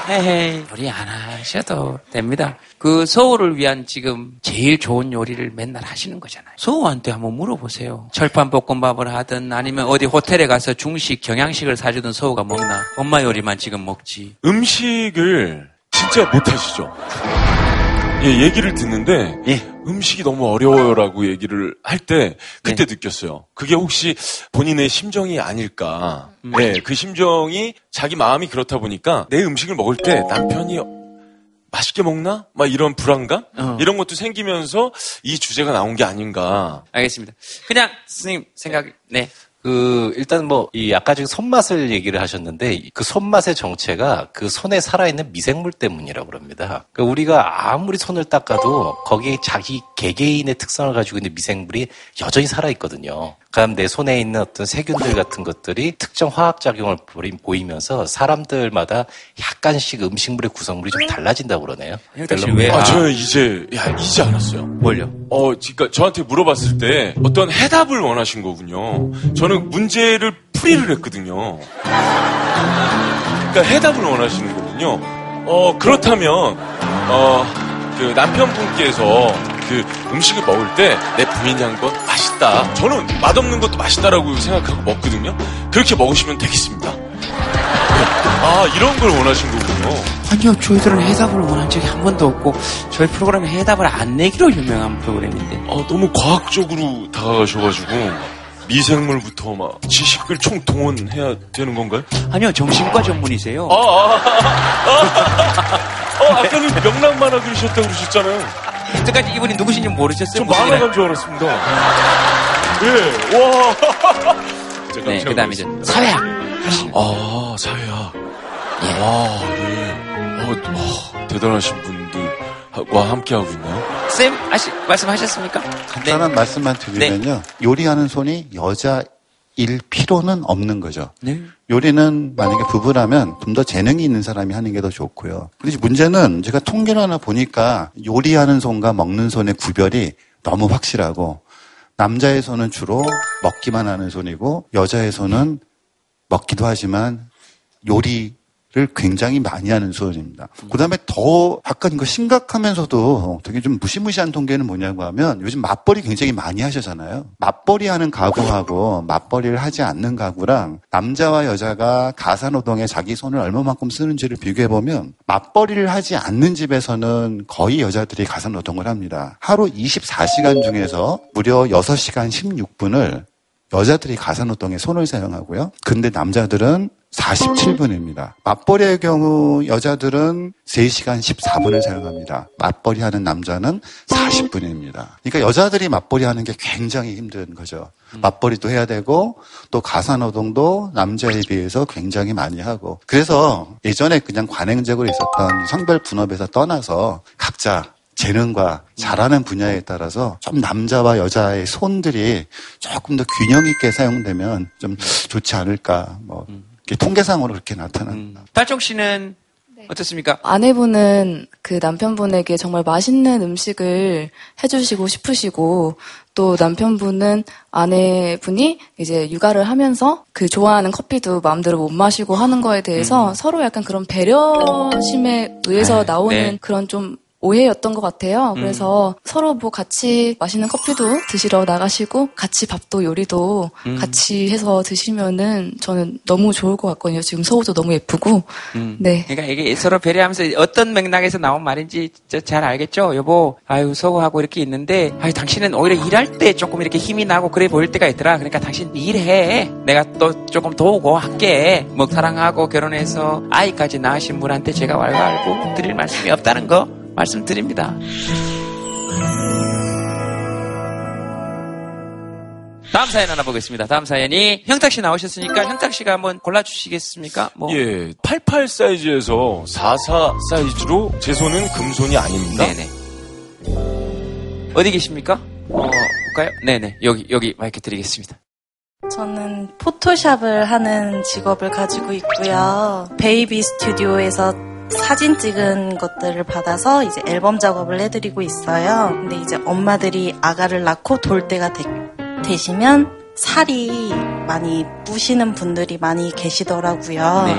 헤헤 요리 안 하셔도 됩니다. 그 서울을 위한 지금 제일 좋은 요리를 맨날 하시는 거잖아요. 서우한테 한번 물어보세요. 철판 볶음밥을 하든 아니면 어디 호텔에 가서 중식 경양식을 사주든 서우가 먹나? 엄마 요리만 지금 먹지. 음식을 진짜 못하시죠? 예, 얘기를 듣는데 예. 음식이 너무 어려워요라고 얘기를 할 때 그때 네. 느꼈어요. 그게 혹시 본인의 심정이 아닐까. 음. 네, 그 심정이 자기 마음이 그렇다 보니까 내 음식을 먹을 때 남편이 맛있게 먹나? 막 이런 불안감? 어. 이런 것도 생기면서 이 주제가 나온 게 아닌가. 알겠습니다. 그냥 스님 생각, 네. 그 일단 뭐 이 아까 지금 손맛을 얘기를 하셨는데 그 손맛의 정체가 그 손에 살아있는 미생물 때문이라고 그럽니다. 그러니까 우리가 아무리 손을 닦아도 거기에 자기 개개인의 특성을 가지고 있는 미생물이 여전히 살아있거든요. 그다음 내 손에 있는 어떤 세균들 같은 것들이 특정 화학 작용을 보이면서 사람들마다 약간씩 음식물의 구성물이 좀 달라진다고 그러네요. 왜? 아, 저 이제 야 이제 알았어요. 뭘요? 어, 그러니까 저한테 물어봤을 때 어떤 해답을 원하신 거군요. 저는 문제를 풀이를 했거든요. 그러니까 해답을 원하시는 거군요. 어 그렇다면 어 그 남편분께서 그 음식을 먹을 때 내 부인이 한 건 맛있다. 저는 맛없는 것도 맛있다라고 생각하고 먹거든요. 그렇게 먹으시면 되겠습니다. 아, 이런 걸 원하신 거군요. 아니요, 저희들은 해답을 원한 적이 한 번도 없고, 저희 프로그램은 해답을 안 내기로 유명한 프로그램인데. 아, 너무 과학적으로 다가가셔가지고, 미생물부터 막 지식을 총동원해야 되는 건가요? 아니요, 정신과 전문이세요. 아, 아, 아, 아, 아, 아까는 명랑 만화 그리셨다고 그러셨잖아요. 그때까지 이분이 누구신지 모르셨어요? 좀 만화가인 줄 알았습니다. 예, 와. 네, 그 다음에 이제 사회학. 아, 사회학. 예. 와, 예. 어, 어, 대단하신 분 들과 함께하고 있나요? 쌤, 아시, 말씀하셨습니까? 간단한 네. 말씀만 드리면요. 네. 요리하는 손이 여자 일 필요는 없는 거죠. 네. 요리는 만약에 부부라면 좀 더 재능이 있는 사람이 하는 게 더 좋고요. 그래서 문제는 제가 통계를 하나 보니까 요리하는 손과 먹는 손의 구별이 너무 확실하고 남자의 손은 주로 먹기만 하는 손이고 여자의 손은 먹기도 하지만 요리 를 굉장히 많이 하는 수준입니다. 그 다음에 더 약간 이거 심각하면서도 되게 좀 무시무시한 통계는 뭐냐고 하면 요즘 맞벌이 굉장히 많이 하시잖아요. 맞벌이 하는 가구하고 맞벌이를 하지 않는 가구랑 남자와 여자가 가사노동에 자기 손을 얼마만큼 쓰는지를 비교해보면 맞벌이를 하지 않는 집에서는 거의 여자들이 가사노동을 합니다. 하루 24시간 중에서 무려 6시간 16분을 여자들이 가사노동에 손을 사용하고요. 근데 남자들은 47분입니다. 맞벌이의 경우 여자들은 3시간 14분을 사용합니다. 맞벌이 하는 남자는 40분입니다. 그러니까 여자들이 맞벌이 하는 게 굉장히 힘든 거죠. 맞벌이도 해야 되고 또 가사노동도 남자에 비해서 굉장히 많이 하고 그래서 예전에 그냥 관행적으로 있었던 성별 분업에서 떠나서 각자 재능과 잘하는 분야에 따라서 좀 남자와 여자의 손들이 조금 더 균형 있게 사용되면 좀 좋지 않을까. 뭐 통계상으로 그렇게 나타난다. 음. 딸종 씨는 네. 어떻습니까? 아내분은 그 남편분에게 정말 맛있는 음식을 해주시고 싶으시고 또 남편분은 아내분이 이제 육아를 하면서 그 좋아하는 커피도 마음대로 못 마시고 하는 거에 대해서 음. 서로 약간 그런 배려심에 의해서 네. 나오는 네. 그런 좀 오해였던 것 같아요. 음. 그래서 음. 서로 뭐 같이 맛있는 커피도 드시러 나가시고 같이 밥도 요리도 음. 같이 해서 드시면은 저는 너무 좋을 것 같거든요. 지금 서우도 너무 예쁘고. 음. 네. 그러니까 이게 서로 배려하면서 어떤 맥락에서 나온 말인지 잘 알겠죠? 여보, 아유 서우하고 이렇게 있는데, 아유 당신은 오히려 일할 때 조금 이렇게 힘이 나고 그래 보일 때가 있더라. 그러니까 당신 일해. 내가 또 조금 도우고 할게. 뭐 사랑하고 결혼해서 아이까지 낳으신 분한테 제가 왈가왈부 드릴 말씀이 없다는 거. 말씀드립니다. 다음 사연 하나 보겠습니다. 다음 사연이 형탁 씨 나오셨으니까 형탁 씨가 한번 골라주시겠습니까? 뭐. 예, 88 사이즈에서 44 사이즈로 제 손은 금손이 아닙니다. 네네. 어디 계십니까? 어, 볼까요? 네네. 여기, 여기 마이크 드리겠습니다. 저는 포토샵을 하는 직업을 가지고 있고요. 베이비 스튜디오에서 사진 찍은 것들을 받아서 이제 앨범 작업을 해드리고 있어요. 근데 이제 엄마들이 아가를 낳고 돌 때가 되, 되시면 살이 많이 뿌시는 분들이 많이 계시더라고요. 네.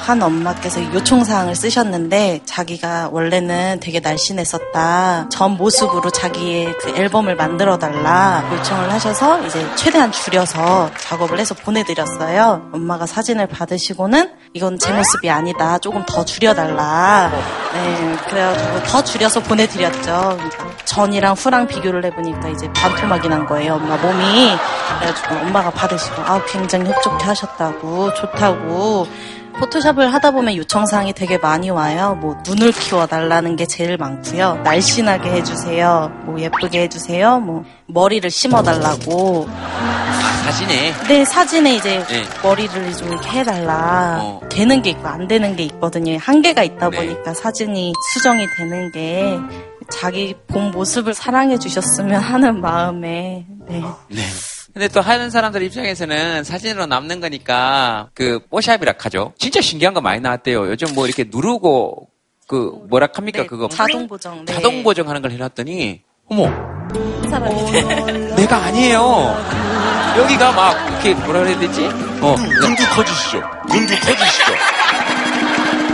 한 엄마께서 요청사항을 쓰셨는데 자기가 원래는 되게 날씬했었다. 전 모습으로 자기의 그 앨범을 만들어 달라 요청을 하셔서 이제 최대한 줄여서 작업을 해서 보내드렸어요. 엄마가 사진을 받으시고는 이건 제 모습이 아니다. 조금 더 줄여달라. 네, 그래가지고 더 줄여서 보내드렸죠. 전이랑 후랑 비교를 해보니까 이제 반토막이 난 거예요. 엄마 몸이. 그래가지고 엄마가 받으시고 아 굉장히 흡족해 하셨다고 좋다고 포토샵을 하다 보면 요청사항이 되게 많이 와요. 뭐 눈을 키워달라는 게 제일 많고요. 날씬하게 해주세요. 뭐 예쁘게 해주세요. 뭐 머리를 심어달라고. 사진에? 네, 사진에 이제 네. 머리를 좀 이렇게 해달라. 어. 되는 게 있고 안 되는 게 있거든요. 한계가 있다 네. 보니까 사진이 수정이 되는 게 자기 본 모습을 사랑해 주셨으면 하는 마음에 네. 네. 근데 또 하는 사람들 입장에서는 사진으로 남는 거니까 그 뽀샵이라 하죠. 진짜 신기한 거 많이 나왔대요. 요즘 뭐 이렇게 누르고 그 뭐라 합니까 네, 그거 자동 보정 네. 자동 보정하는 걸 해놨더니 어머 내가 아니에요. 여기가 막 이렇게 뭐라 그래야 되지? 어 눈도 커지시죠. 눈도 커지시죠.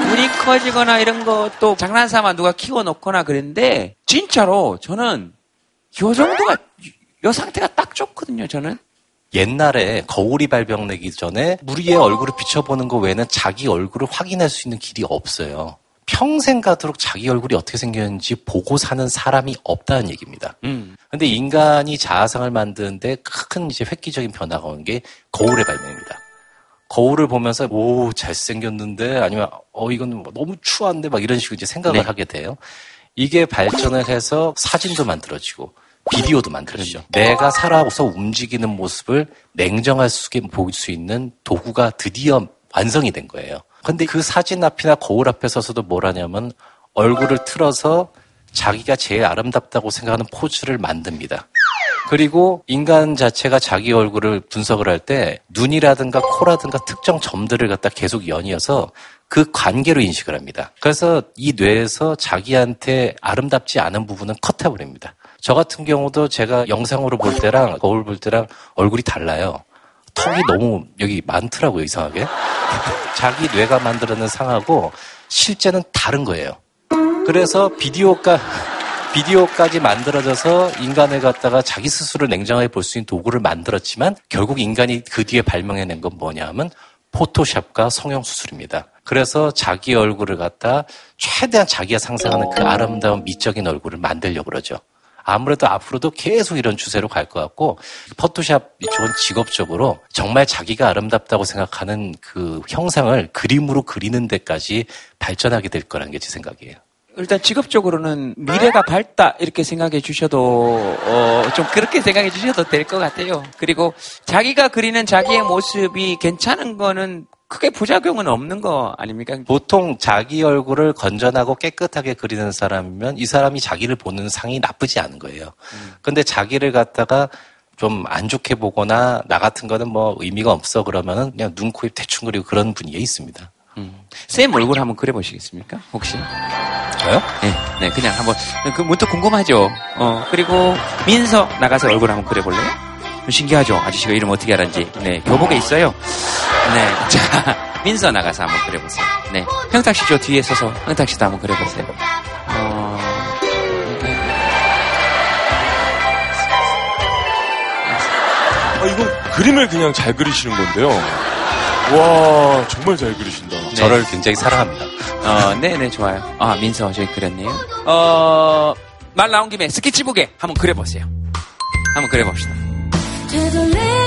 눈이 커지거나 이런 것도 장난삼아 누가 키워놓거나 그랬는데 진짜로 저는 요 정도가 요 상태가 딱 좋거든요, 저는. 옛날에 거울이 발병되기 전에 무리의 얼굴을 비춰보는 것 외에는 자기 얼굴을 확인할 수 있는 길이 없어요. 평생 가도록 자기 얼굴이 어떻게 생겼는지 보고 사는 사람이 없다는 얘기입니다. 음. 근데 인간이 자아상을 만드는데 큰 이제 획기적인 변화가 온 게 거울의 발명입니다. 거울을 보면서 오 잘생겼는데 아니면 어 이건 뭐 너무 추한데 막 이런 식으로 이제 생각을 네. 하게 돼요. 이게 발전을 해서 사진도 만들어지고 비디오도 만들었죠. 내가 살아서 움직이는 모습을 냉정할 수 있게 볼 수 있는 도구가 드디어 완성이 된 거예요. 근데 그 사진 앞이나 거울 앞에 서서도 뭘 하냐면 얼굴을 틀어서 자기가 제일 아름답다고 생각하는 포즈를 만듭니다. 그리고 인간 자체가 자기 얼굴을 분석을 할 때 눈이라든가 코라든가 특정 점들을 갖다 계속 연이어서 그 관계로 인식을 합니다. 그래서 이 뇌에서 자기한테 아름답지 않은 부분은 컷해버립니다. 저 같은 경우도 제가 영상으로 볼 때랑 거울 볼 때랑 얼굴이 달라요. 턱이 너무 여기 많더라고요, 이상하게. 자기 뇌가 만들어낸 상하고 실제는 다른 거예요. 그래서 비디오가, 비디오까지 만들어져서 인간을 갖다가 자기 스스로 냉정하게 볼 수 있는 도구를 만들었지만 결국 인간이 그 뒤에 발명해낸 건 뭐냐 하면 포토샵과 성형 수술입니다. 그래서 자기 얼굴을 갖다 최대한 자기가 상상하는 그 아름다운 미적인 얼굴을 만들려고 그러죠. 아무래도 앞으로도 계속 이런 추세로 갈 것 같고 포토샵 이쪽은 직업적으로 정말 자기가 아름답다고 생각하는 그 형상을 그림으로 그리는 데까지 발전하게 될 거라는 게 제 생각이에요. 일단 직업적으로는 미래가 밝다 이렇게 생각해 주셔도 어, 좀 그렇게 생각해 주셔도 될 것 같아요. 그리고 자기가 그리는 자기의 모습이 괜찮은 거는 크게 부작용은 없는 거 아닙니까? 보통 자기 얼굴을 건전하고 깨끗하게 그리는 사람이면 이 사람이 자기를 보는 상이 나쁘지 않은 거예요. 음. 근데 자기를 갖다가 좀 안 좋게 보거나 나 같은 거는 뭐 의미가 없어 그러면은 그냥 눈, 코, 입 대충 그리고 그런 분위기에 있습니다. 음. 쌤 얼굴 한번 그려보시겠습니까? 혹시? 저요? 네, 네, 그냥 한번 그 문득 궁금하죠. 어 그리고 민서 나가서 얼굴 한번 그려볼래요? 신기하죠? 아저씨가 이름 어떻게 알았는지. 네, 교복에 있어요. 네, 자, 민서 나가서 한번 그려보세요. 네, 형탁 씨죠 뒤에 서서 형탁 씨도 한번 그려보세요. 어... 아, 이거 그림을 그냥 잘 그리시는 건데요. 와, 정말 잘 그리신다. 네. 저를 굉장히 사랑합니다. 어, 네네, 네, 좋아요. 아, 민서 저희 그렸네요. 어, 말 나온 김에 스케치북에 한번 그려보세요. 한번 그려봅시다. 되돌릴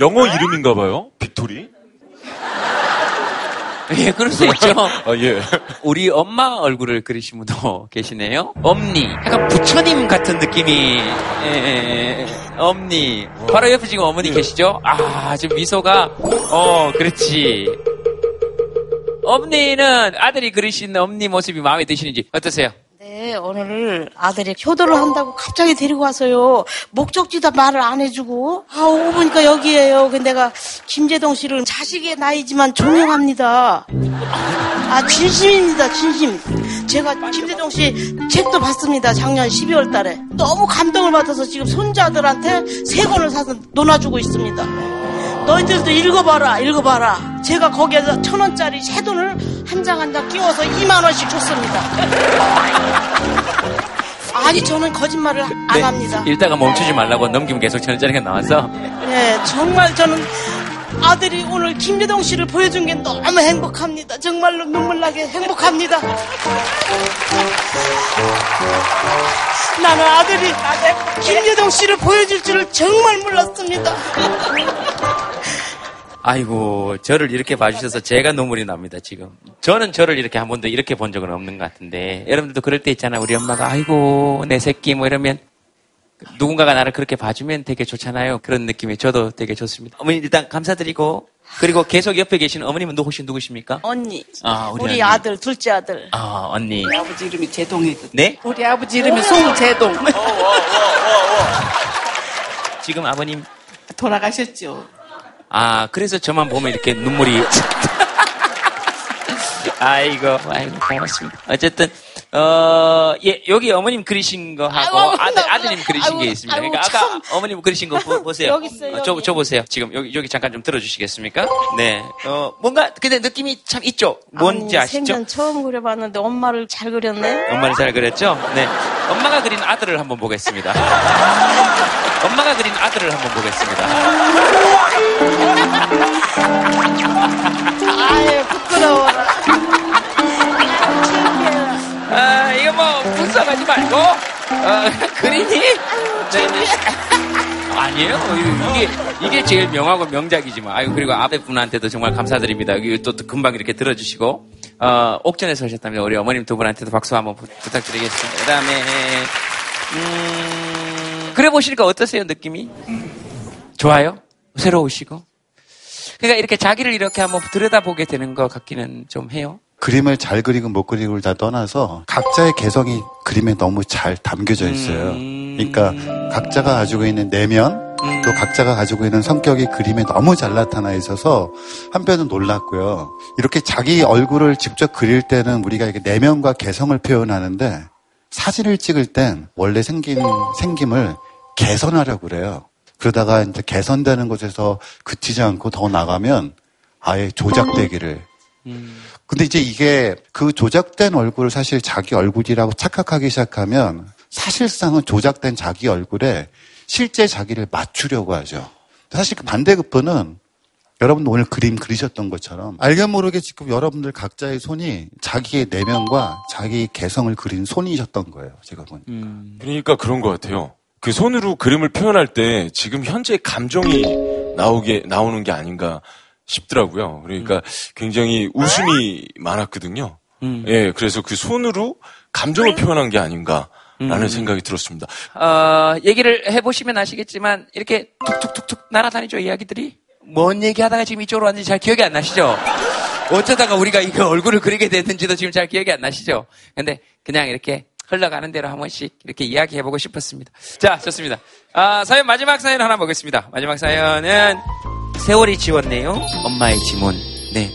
영어 이름인가 봐요. 빅토리. 예, 그럴 수 있죠. 아, 예. 우리 엄마 얼굴을 그리신 분도 계시네요. 엄니. 약간 부처님 같은 느낌이, 예, 예, 예. 엄니. 바로 옆에 지금 어머니 계시죠? 아, 지금 미소가, 어, 그렇지. 엄니는 아들이 그리신 엄니 모습이 마음에 드시는지 어떠세요? 네, 오늘 아들이 효도를 한다고 갑자기 데리고 와서요. 목적지도 말을 안 해주고. 아, 오고 보니까 여기에요. 근데 내가 김재동 씨를 자식의 나이지만 존경합니다. 아, 진심입니다, 진심. 제가 김재동 씨 책도 봤습니다. 작년 12월 달에. 너무 감동을 받아서 지금 손자들한테 세 권을 사서 논아주고 있습니다. 너희들도 읽어봐라, 읽어봐라. 제가 거기에서 천 원짜리 새 돈을 한 장 한 장 끼워서 2만 원씩 줬습니다. 아니 저는 거짓말을 안 네, 합니다. 읽다가 멈추지 말라고 넘기면 계속 천 원짜리가 나와서. 네, 정말 저는 아들이 오늘 김재동 씨를 보여준 게 너무 행복합니다. 정말로 눈물 나게 행복합니다. 나는 아들이 김재동 씨를 보여줄 줄을 정말 몰랐습니다. 아이고, 저를 이렇게 봐주셔서 제가 눈물이 납니다, 지금. 저는 저를 이렇게 한 번도 이렇게 본 적은 없는 것 같은데, 여러분들도 그럴 때 있잖아요. 우리 엄마가, 아이고, 내 새끼, 뭐 이러면, 누군가가 나를 그렇게 봐주면 되게 좋잖아요. 그런 느낌이 저도 되게 좋습니다. 어머니 일단 감사드리고, 그리고 계속 옆에 계시는 어머님은 혹시 누구십니까? 언니. 아, 우리, 우리 언니. 아들, 둘째 아들. 아, 언니. 우리 아버지 이름이 제동이거든. 네? 우리 아버지 이름이 송제동. 지금 아버님. 돌아가셨죠. 아, 그래서 저만 보면 이렇게 눈물이. 아이고, 아이고, 고맙습니다. 어쨌든, 어, 예, 여기 어머님 그리신 거 하고 아이고, 아들, 아드님 그리신 아이고, 게 있습니다. 그러니까 아까 어머님 그리신 거 보, 세요 여기 있어요. 어, 저, 저 보세요. 지금 여기, 여기 잠깐 좀 들어주시겠습니까? 네. 어, 뭔가, 근데 느낌이 참 있죠? 뭔지 아니, 아시죠? 생전 처음 그려봤는데 엄마를 잘 그렸네. 엄마를 잘 그렸죠? 네. 엄마가 그린 아들을 한번 보겠습니다. 엄마가 그린 아들을 한번 보겠습니다. 아유, 부끄러워라. 뭐, 분석하지 말고, 어, 그리니? 네, 네. 아니에요. 이게, 이게 제일 명하고 명작이지만. 아유, 그리고 앞에 분한테도 정말 감사드립니다. 또, 또 금방 이렇게 들어주시고, 어, 옥전에 서셨다면 우리 어머님 두 분한테도 박수 한번 부, 부탁드리겠습니다. 그 다음에, 음, 그래 보시니까 어떠세요, 느낌이? 좋아요? 새로우시고? 그러니까 이렇게 자기를 이렇게 한번 들여다보게 되는 것 같기는 좀 해요. 그림을 잘 그리고 못 그리고를 다 떠나서 각자의 개성이 그림에 너무 잘 담겨져 있어요. 그러니까 각자가 가지고 있는 내면 또 각자가 가지고 있는 성격이 그림에 너무 잘 나타나 있어서 한편은 놀랐고요. 이렇게 자기 얼굴을 직접 그릴 때는 우리가 이렇게 내면과 개성을 표현하는데 사진을 찍을 땐 원래 생긴 생김을 개선하려고 그래요. 그러다가 이제 개선되는 곳에서 그치지 않고 더 나가면 아예 조작되기를. 근데 이제 이게 그 조작된 얼굴을 사실 자기 얼굴이라고 착각하기 시작하면 사실상은 조작된 자기 얼굴에 실제 자기를 맞추려고 하죠. 사실 그 반대급부는 여러분도 오늘 그림 그리셨던 것처럼 알게 모르게 지금 여러분들 각자의 손이 자기의 내면과 자기 개성을 그린 손이셨던 거예요. 제가 보니까. 음, 그러니까 그런 것 같아요. 그 손으로 그림을 표현할 때 지금 현재 감정이 나오게 나오는 게 아닌가 싶더라고요. 그러니까 음. 굉장히 웃음이 많았거든요. 음. 예, 그래서 그 손으로 감정을 표현한 게 아닌가. 라는 음. 생각이 들었습니다. 어, 얘기를 해보시면 아시겠지만, 이렇게 툭툭툭툭 날아다니죠, 이야기들이? 뭔 얘기 하다가 지금 이쪽으로 왔는지 잘 기억이 안 나시죠? 어쩌다가 우리가 이 얼굴을 그리게 됐는지도 지금 잘 기억이 안 나시죠? 근데 그냥 이렇게 흘러가는 대로 한 번씩 이렇게 이야기해보고 싶었습니다. 자, 좋습니다. 아, 사연 마지막 사연 하나 보겠습니다. 마지막 사연은 세월이 지웠네요. 엄마의 지문. 네.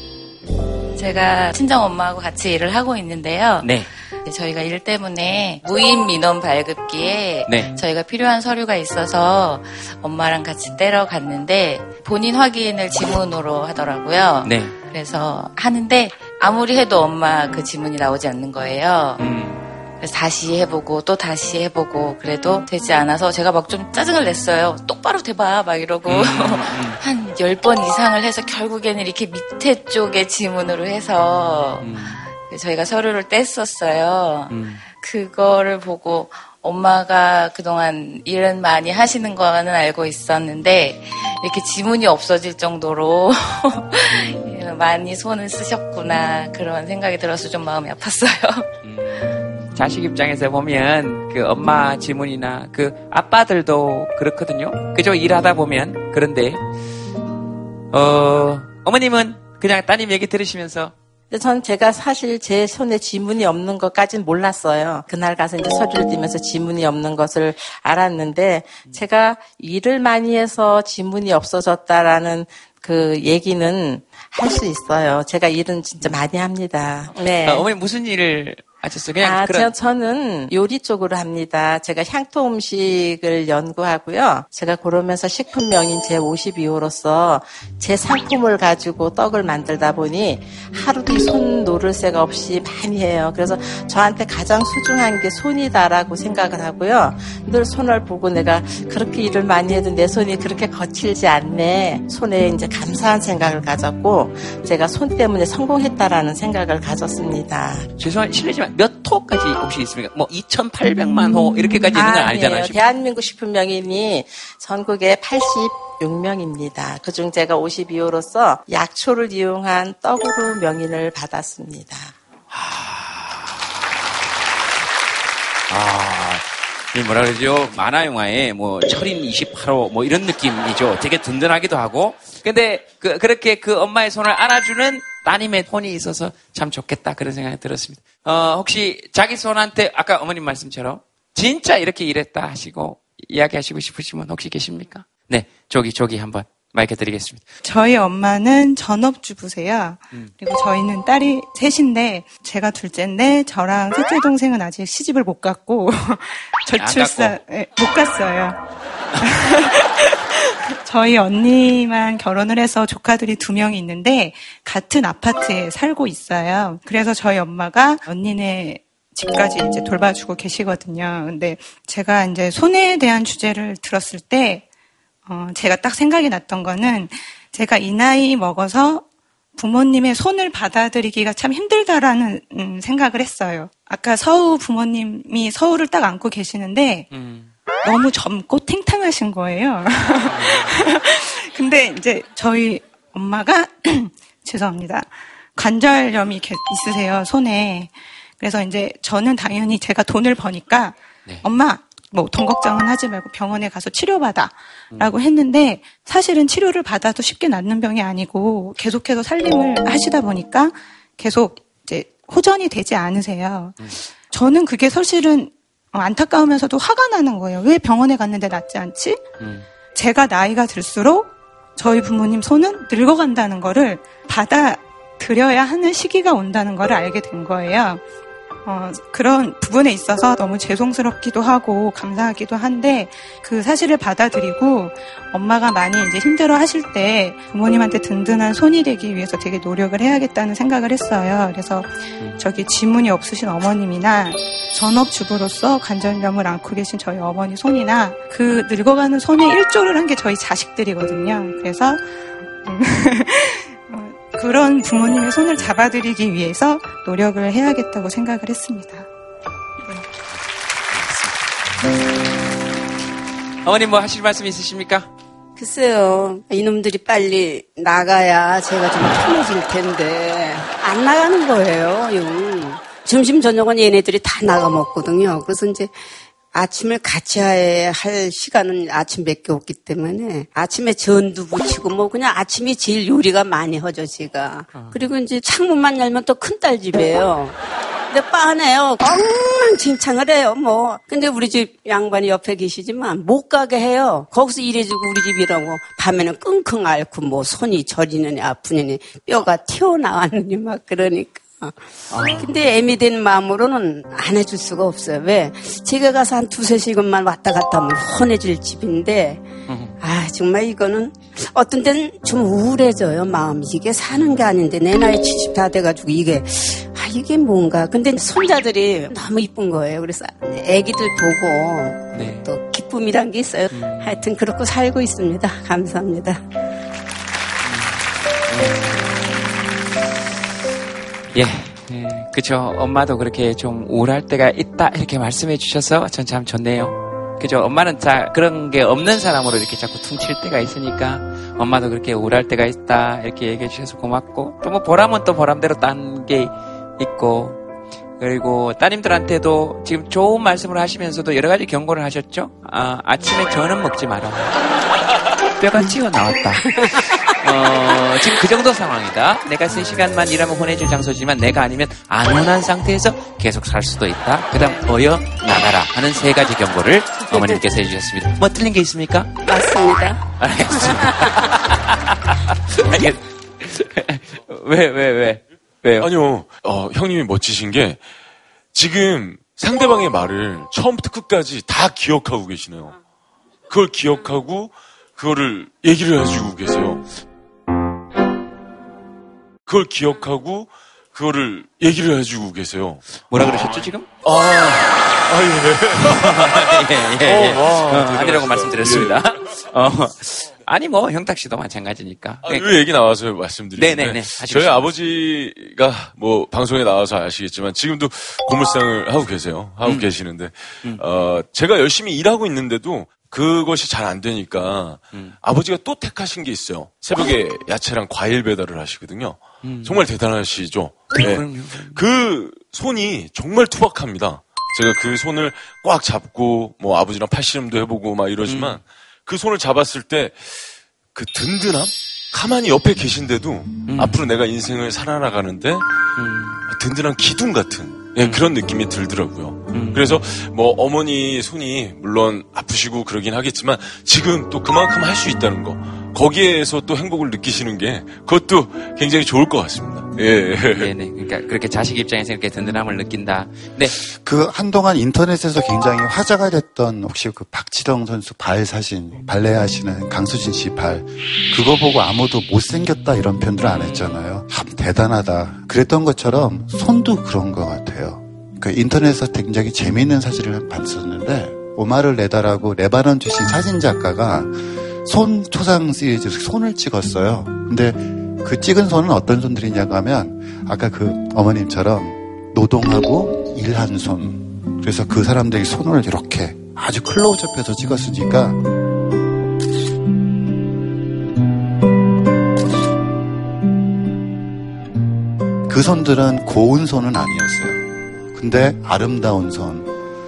제가 친정 엄마하고 같이 일을 하고 있는데요. 네. 저희가 일 때문에 무인 민원 발급기에 네. 저희가 필요한 서류가 있어서 엄마랑 같이 떼러 갔는데 본인 확인을 지문으로 하더라고요. 네. 그래서 하는데 아무리 해도 엄마 그 지문이 나오지 않는 거예요. 음. 그래서 다시 해보고 또 다시 해보고 그래도 되지 않아서 제가 막 좀 짜증을 냈어요. 똑바로 돼봐 막 이러고 음, 음, 음. 한 10번 이상을 해서 결국에는 이렇게 밑에 쪽에 지문으로 해서 음. 저희가 서류를 뗐었어요. 음. 그거를 보고 엄마가 그동안 일은 많이 하시는 거는 알고 있었는데 이렇게 지문이 없어질 정도로 많이 손을 쓰셨구나 그런 생각이 들어서 좀 마음이 아팠어요. 음, 자식 입장에서 보면 그 엄마 질문이나 그 아빠들도 그렇거든요. 그죠? 일하다 보면 그런데 어 어머님은 그냥 따님 얘기 들으시면서 전 제가 사실 제 손에 지문이 없는 것까지는 몰랐어요. 그날 가서 이제 서류를 띄면서 지문이 없는 것을 알았는데 제가 일을 많이 해서 지문이 없어졌다라는 그 얘기는 할 수 있어요. 제가 일은 진짜 많이 합니다. 네. 아, 어머니 무슨 일을 하셨어요? 그냥 아, 그런... 저, 는 요리 쪽으로 합니다. 제가 향토 음식을 연구하고요. 제가 그러면서 식품 명인 제 52호로서 제 상품을 가지고 떡을 만들다 보니 하루도 손 놓을 새가 없이 많이 해요. 그래서 저한테 가장 소중한 게 손이다라고 생각을 하고요. 늘 손을 보고 내가 그렇게 일을 많이 해도 내 손이 그렇게 거칠지 않네. 손에 이제 감사한 생각을 가졌고 제가 손 때문에 성공했다라는 생각을 가졌습니다. 죄송한 실례지만 몇 호까지 혹시 있습니까? 뭐 2,800만 호 이렇게까지 있는 건 아니잖아요. 대한민국 식품 명인이 전국에 86명입니다. 그중 제가 52호로서 약초를 이용한 떡으로 명인을 받았습니다. 아, 이 뭐라 그러죠? 만화 영화에 뭐 철인 28호 뭐 이런 느낌이죠. 되게 든든하기도 하고. 근데 그, 그렇게 그 엄마의 손을 안아주는 따님의 손이 있어서 참 좋겠다 그런 생각이 들었습니다. 어, 혹시 자기 손한테 아까 어머님 말씀처럼 진짜 이렇게 일했다 하시고 이야기하시고 싶으신 분 혹시 계십니까? 네, 저기 저기 한번 마이크 드리겠습니다. 저희 엄마는 전업주부세요. 음. 그리고 저희는 딸이 셋인데 제가 둘째인데 저랑 셋째 동생은 아직 시집을 못 갔고 저출산 네, 못 갔어요. 저희 언니만 결혼을 해서 조카들이 두 명이 있는데 같은 아파트에 살고 있어요. 그래서 저희 엄마가 언니네 집까지 이제 돌봐주고 계시거든요. 근데 제가 이제 손해에 대한 주제를 들었을 때, 어, 제가 딱 생각이 났던 거는 제가 이 나이 먹어서 부모님의 손을 받아들이기가 참 힘들다라는 음, 생각을 했어요. 아까 서우 부모님이 서울을 딱 안고 계시는데, 음. 너무 젊고 탱탱하신 거예요. 근데 이제 저희 엄마가 죄송합니다. 관절염이 있으세요, 손에. 그래서 이제 저는 당연히 제가 돈을 버니까 네. 엄마 뭐 돈 걱정은 하지 말고 병원에 가서 치료받아라고 음. 했는데 사실은 치료를 받아도 쉽게 낫는 병이 아니고 계속해서 살림을 하시다 보니까 계속 이제 호전이 되지 않으세요. 음. 저는 그게 사실은 어, 안타까우면서도 화가 나는 거예요. 왜 병원에 갔는데 낫지 않지? 음. 제가 나이가 들수록 저희 부모님 손은 늙어간다는 거를 받아들여야 하는 시기가 온다는 걸 알게 된 거예요. 어, 그런 부분에 있어서 너무 죄송스럽기도 하고 감사하기도 한데 그 사실을 받아들이고 엄마가 많이 이제 힘들어 하실 때 부모님한테 든든한 손이 되기 위해서 되게 노력을 해야겠다는 생각을 했어요. 그래서 저기 지문이 없으신 어머님이나 전업주부로서 관절염을 앓고 계신 저희 어머니 손이나 그 늙어가는 손에 일조를 한 게 저희 자식들이거든요. 그래서 그런 부모님의 손을 잡아드리기 위해서 노력을 해야겠다고 생각을 했습니다. 네. 어머님 뭐 하실 말씀 있으십니까? 글쎄요, 이놈들이 빨리 나가야 제가 좀 편해질 텐데, 안 나가는 거예요, 용. 점심, 저녁은 얘네들이 다 나가 먹거든요. 그래서 이제 아침을 같이 할 시간은 아침 밖에 없기 때문에 아침에 전두 부치고 뭐 그냥 아침이 제일 요리가 많이 하죠 제가. 어. 그리고 이제 창문만 열면 또 큰딸 집이에요. 근데 빠네요. 엉망진창을 해요 뭐. 근데 우리 집 양반이 옆에 계시지만 못 가게 해요. 거기서 일해주고 우리 집이라고. 밤에는 끙끙 앓고 뭐 손이 저리느니 아프느니 뼈가 튀어나왔느니 막 그러니까. 아. 근데 애미 된 마음으로는 안 해줄 수가 없어요. 왜? 제가 가서 한 두세 시간만 왔다 갔다 하면 혼해질 집인데, 아, 정말 이거는 어떤 때는 좀 우울해져요, 마음이. 이게 사는 게 아닌데, 내 나이 70 다 돼가지고 이게, 아, 이게 뭔가. 근데 손자들이 너무 이쁜 거예요. 그래서 애기들 보고 네. 또 기쁨이란 게 있어요. 음. 하여튼 그렇고 살고 있습니다. 감사합니다. 예. 예, 그쵸. 엄마도 그렇게 좀 우울할 때가 있다, 이렇게 말씀해 주셔서 전 참 좋네요. 그죠? 엄마는 자, 그런 게 없는 사람으로 이렇게 자꾸 퉁칠 때가 있으니까 엄마도 그렇게 우울할 때가 있다. 이렇게 얘기해 주셔서 고맙고 또 뭐 보람은 또 보람대로 딴 게 있고 그리고 따님들한테도 지금 좋은 말씀을 하시면서도 여러 가지 경고를 하셨죠? 아, 아침에 저는 먹지 마라. 뼈가 튀어나왔다. 어, 지금 그 정도 상황이다. 내가 3시간만 일하면 혼내줄 장소지만 내가 아니면 안 혼한 상태에서 계속 살 수도 있다. 그 다음 어여 나가라 하는 세 가지 경고를 어머님께서 해주셨습니다. 뭐 틀린 게 있습니까? 맞습니다. 알겠습니다. 알겠... 왜, 왜, 왜? 왜요? 아니요. 어, 형님이 멋지신 게 지금 상대방의 말을 처음부터 끝까지 다 기억하고 계시네요. 그걸 기억하고 그거를 얘기를 해주고 계세요. 그걸 기억하고 그거를 얘기를 해주고 계세요. 뭐라 그러셨죠 지금? 아, 아 예. 예, 예, 예. 어, 어, 아니라고 말씀드렸습니다. 예. 어, 아니 뭐 형탁 씨도 마찬가지니까. 아, 그 얘기 나와서 말씀드리는데 네네네. 저희 아버지가 뭐 방송에 나와서 아시겠지만 지금도 고물상을 하고 계세요. 하고 음. 계시는데 음. 어, 제가 열심히 일하고 있는데도 그것이 잘 안 되니까 음. 아버지가 또 택하신 게 있어요. 새벽에 야채랑 과일 배달을 하시거든요. 음. 정말 대단하시죠. 네. 그 손이 정말 투박합니다. 제가 그 손을 꽉 잡고 뭐 아버지랑 팔씨름도 해보고 막 이러지만 음. 그 손을 잡았을 때 그 든든함? 가만히 옆에 계신데도 음. 앞으로 내가 인생을 살아나가는데 음. 든든한 기둥 같은 예, 음. 그런 느낌이 들더라고요. 음. 그래서 뭐 어머니 손이 물론 아프시고 그러긴 하겠지만 지금 또 그만큼 할 수 있다는 거 거기에서 또 행복을 느끼시는 게 그것도 굉장히 좋을 것 같습니다. 예. 네네. 그러니까 그렇게 자식 입장에서 이렇게 든든함을 느낀다. 네. 그 한동안 인터넷에서 굉장히 화제가 됐던 혹시 그 박지성 선수 발 사진, 발레 하시는 강수진 씨 발, 그거 보고 아무도 못생겼다 이런 표현들을 안 했잖아요. 참 대단하다. 그랬던 것처럼 손도 그런 것 같아요. 그 인터넷에서 굉장히 재미있는 사진을 봤었는데 오마를 내다라고 레바논 출신 사진 작가가 손 초상 시리즈 손을 찍었어요. 근데 그 찍은 손은 어떤 손들이냐고 하면 아까 그 어머님처럼 노동하고 일한 손. 그래서 그 사람들이 손을 이렇게 아주 클로즈업해서 찍었으니까 그 손들은 고운 손은 아니었어요. 근데 아름다운 손,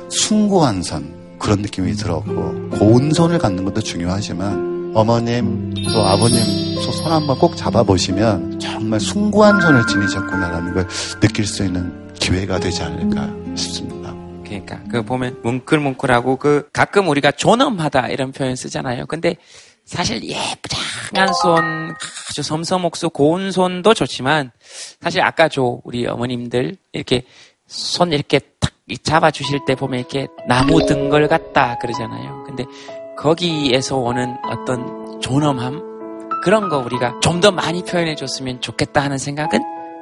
숭고한 손, 그런 느낌이 들었고 고운 손을 갖는 것도 중요하지만 어머님 또 아버님 손 한번 꼭 잡아보시면 정말 숭고한 손을 지니셨구나라는 걸 느낄 수 있는 기회가 되지 않을까 싶습니다. 그러니까 그 보면 뭉클뭉클하고 그 가끔 우리가 존엄하다 이런 표현 쓰잖아요. 근데 사실 예쁘장한 손, 아주 섬섬옥수 고운 손도 좋지만 사실 아까 저 우리 어머님들 이렇게 손 이렇게 탁 잡아주실 때 보면 이렇게 나무 등걸 같다 그러잖아요. 근데 거기에서 오는 어떤 존엄함 그런 거 우리가 좀 더 많이 표현해 줬으면 좋겠다 하는 생각은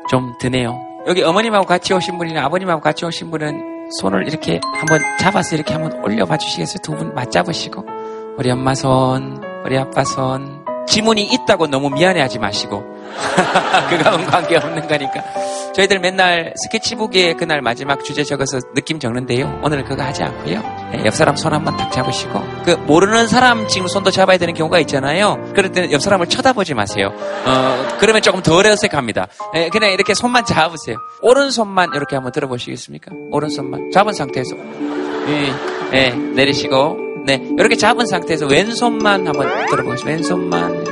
좀 드네요. 여기 어머님하고 같이 오신 분이나 아버님하고 같이 오신 분은 손을 이렇게 한번 잡아서 이렇게 한번 올려봐 주시겠어요? 두 분 맞잡으시고 우리 엄마 손, 우리 아빠 손 지문이 있다고 너무 미안해하지 마시고 그거는 관계없는 거니까 저희들 맨날 스케치북에 그날 마지막 주제 적어서 느낌 적는데요. 오늘 그거 하지 않고요. 네, 옆 사람 손 한번 탁 잡으시고 그 모르는 사람 지금 손도 잡아야 되는 경우가 있잖아요. 그럴 때는 옆 사람을 쳐다보지 마세요. 어, 그러면 조금 덜 어색합니다. 네, 그냥 이렇게 손만 잡으세요. 오른손만 이렇게 한번 들어보시겠습니까? 오른손만 잡은 상태에서 네, 네, 내리시고 네 이렇게 잡은 상태에서 왼손만 한번 들어보세요. 왼손만 이렇게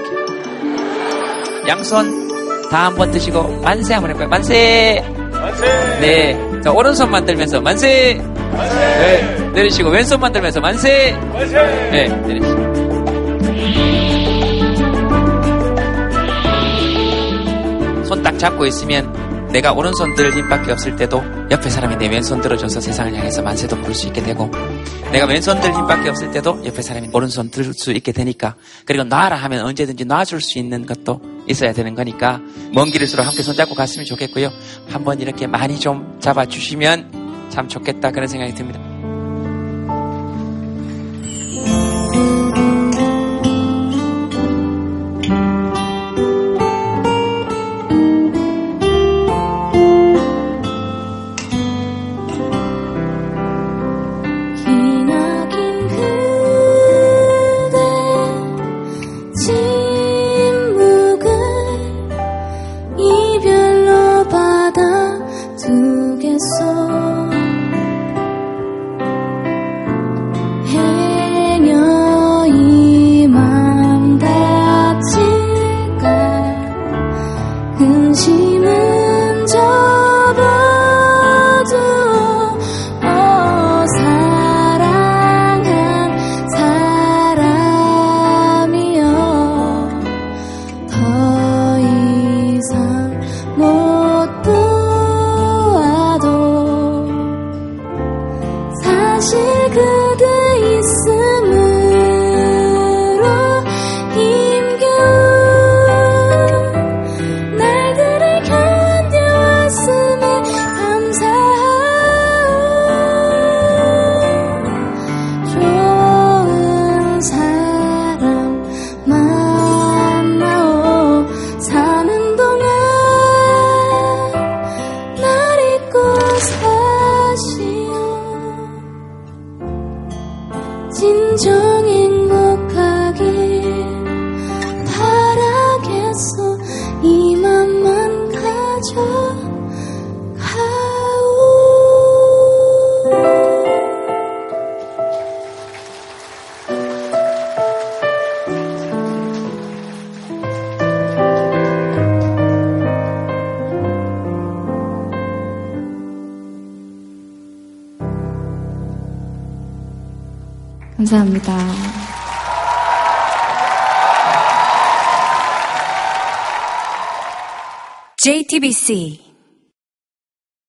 양손 다 한번 드시고 만세 한번 해볼까요? 만세. 만세. 네. 자 오른손 만 들면서 만세. 만세. 네. 내리시고 왼손 만 들면서 만세. 만세. 네. 내리시고. 손 딱 잡고 있으면 내가 오른손 들 힘밖에 없을 때도 옆에 사람이 내 왼손 들어줘서 세상을 향해서 만세도 부를 수 있게 되고 내가 왼손 들 힘밖에 없을 때도 옆에 사람이 오른손 들 수 있게 되니까 그리고 놔라 하면 언제든지 놔줄 수 있는 것도 있어야 되는 거니까 먼 길일수록 함께 손잡고 갔으면 좋겠고요. 한번 이렇게 많이 좀 잡아주시면 참 좋겠다 그런 생각이 듭니다. 감사합니다. JTBC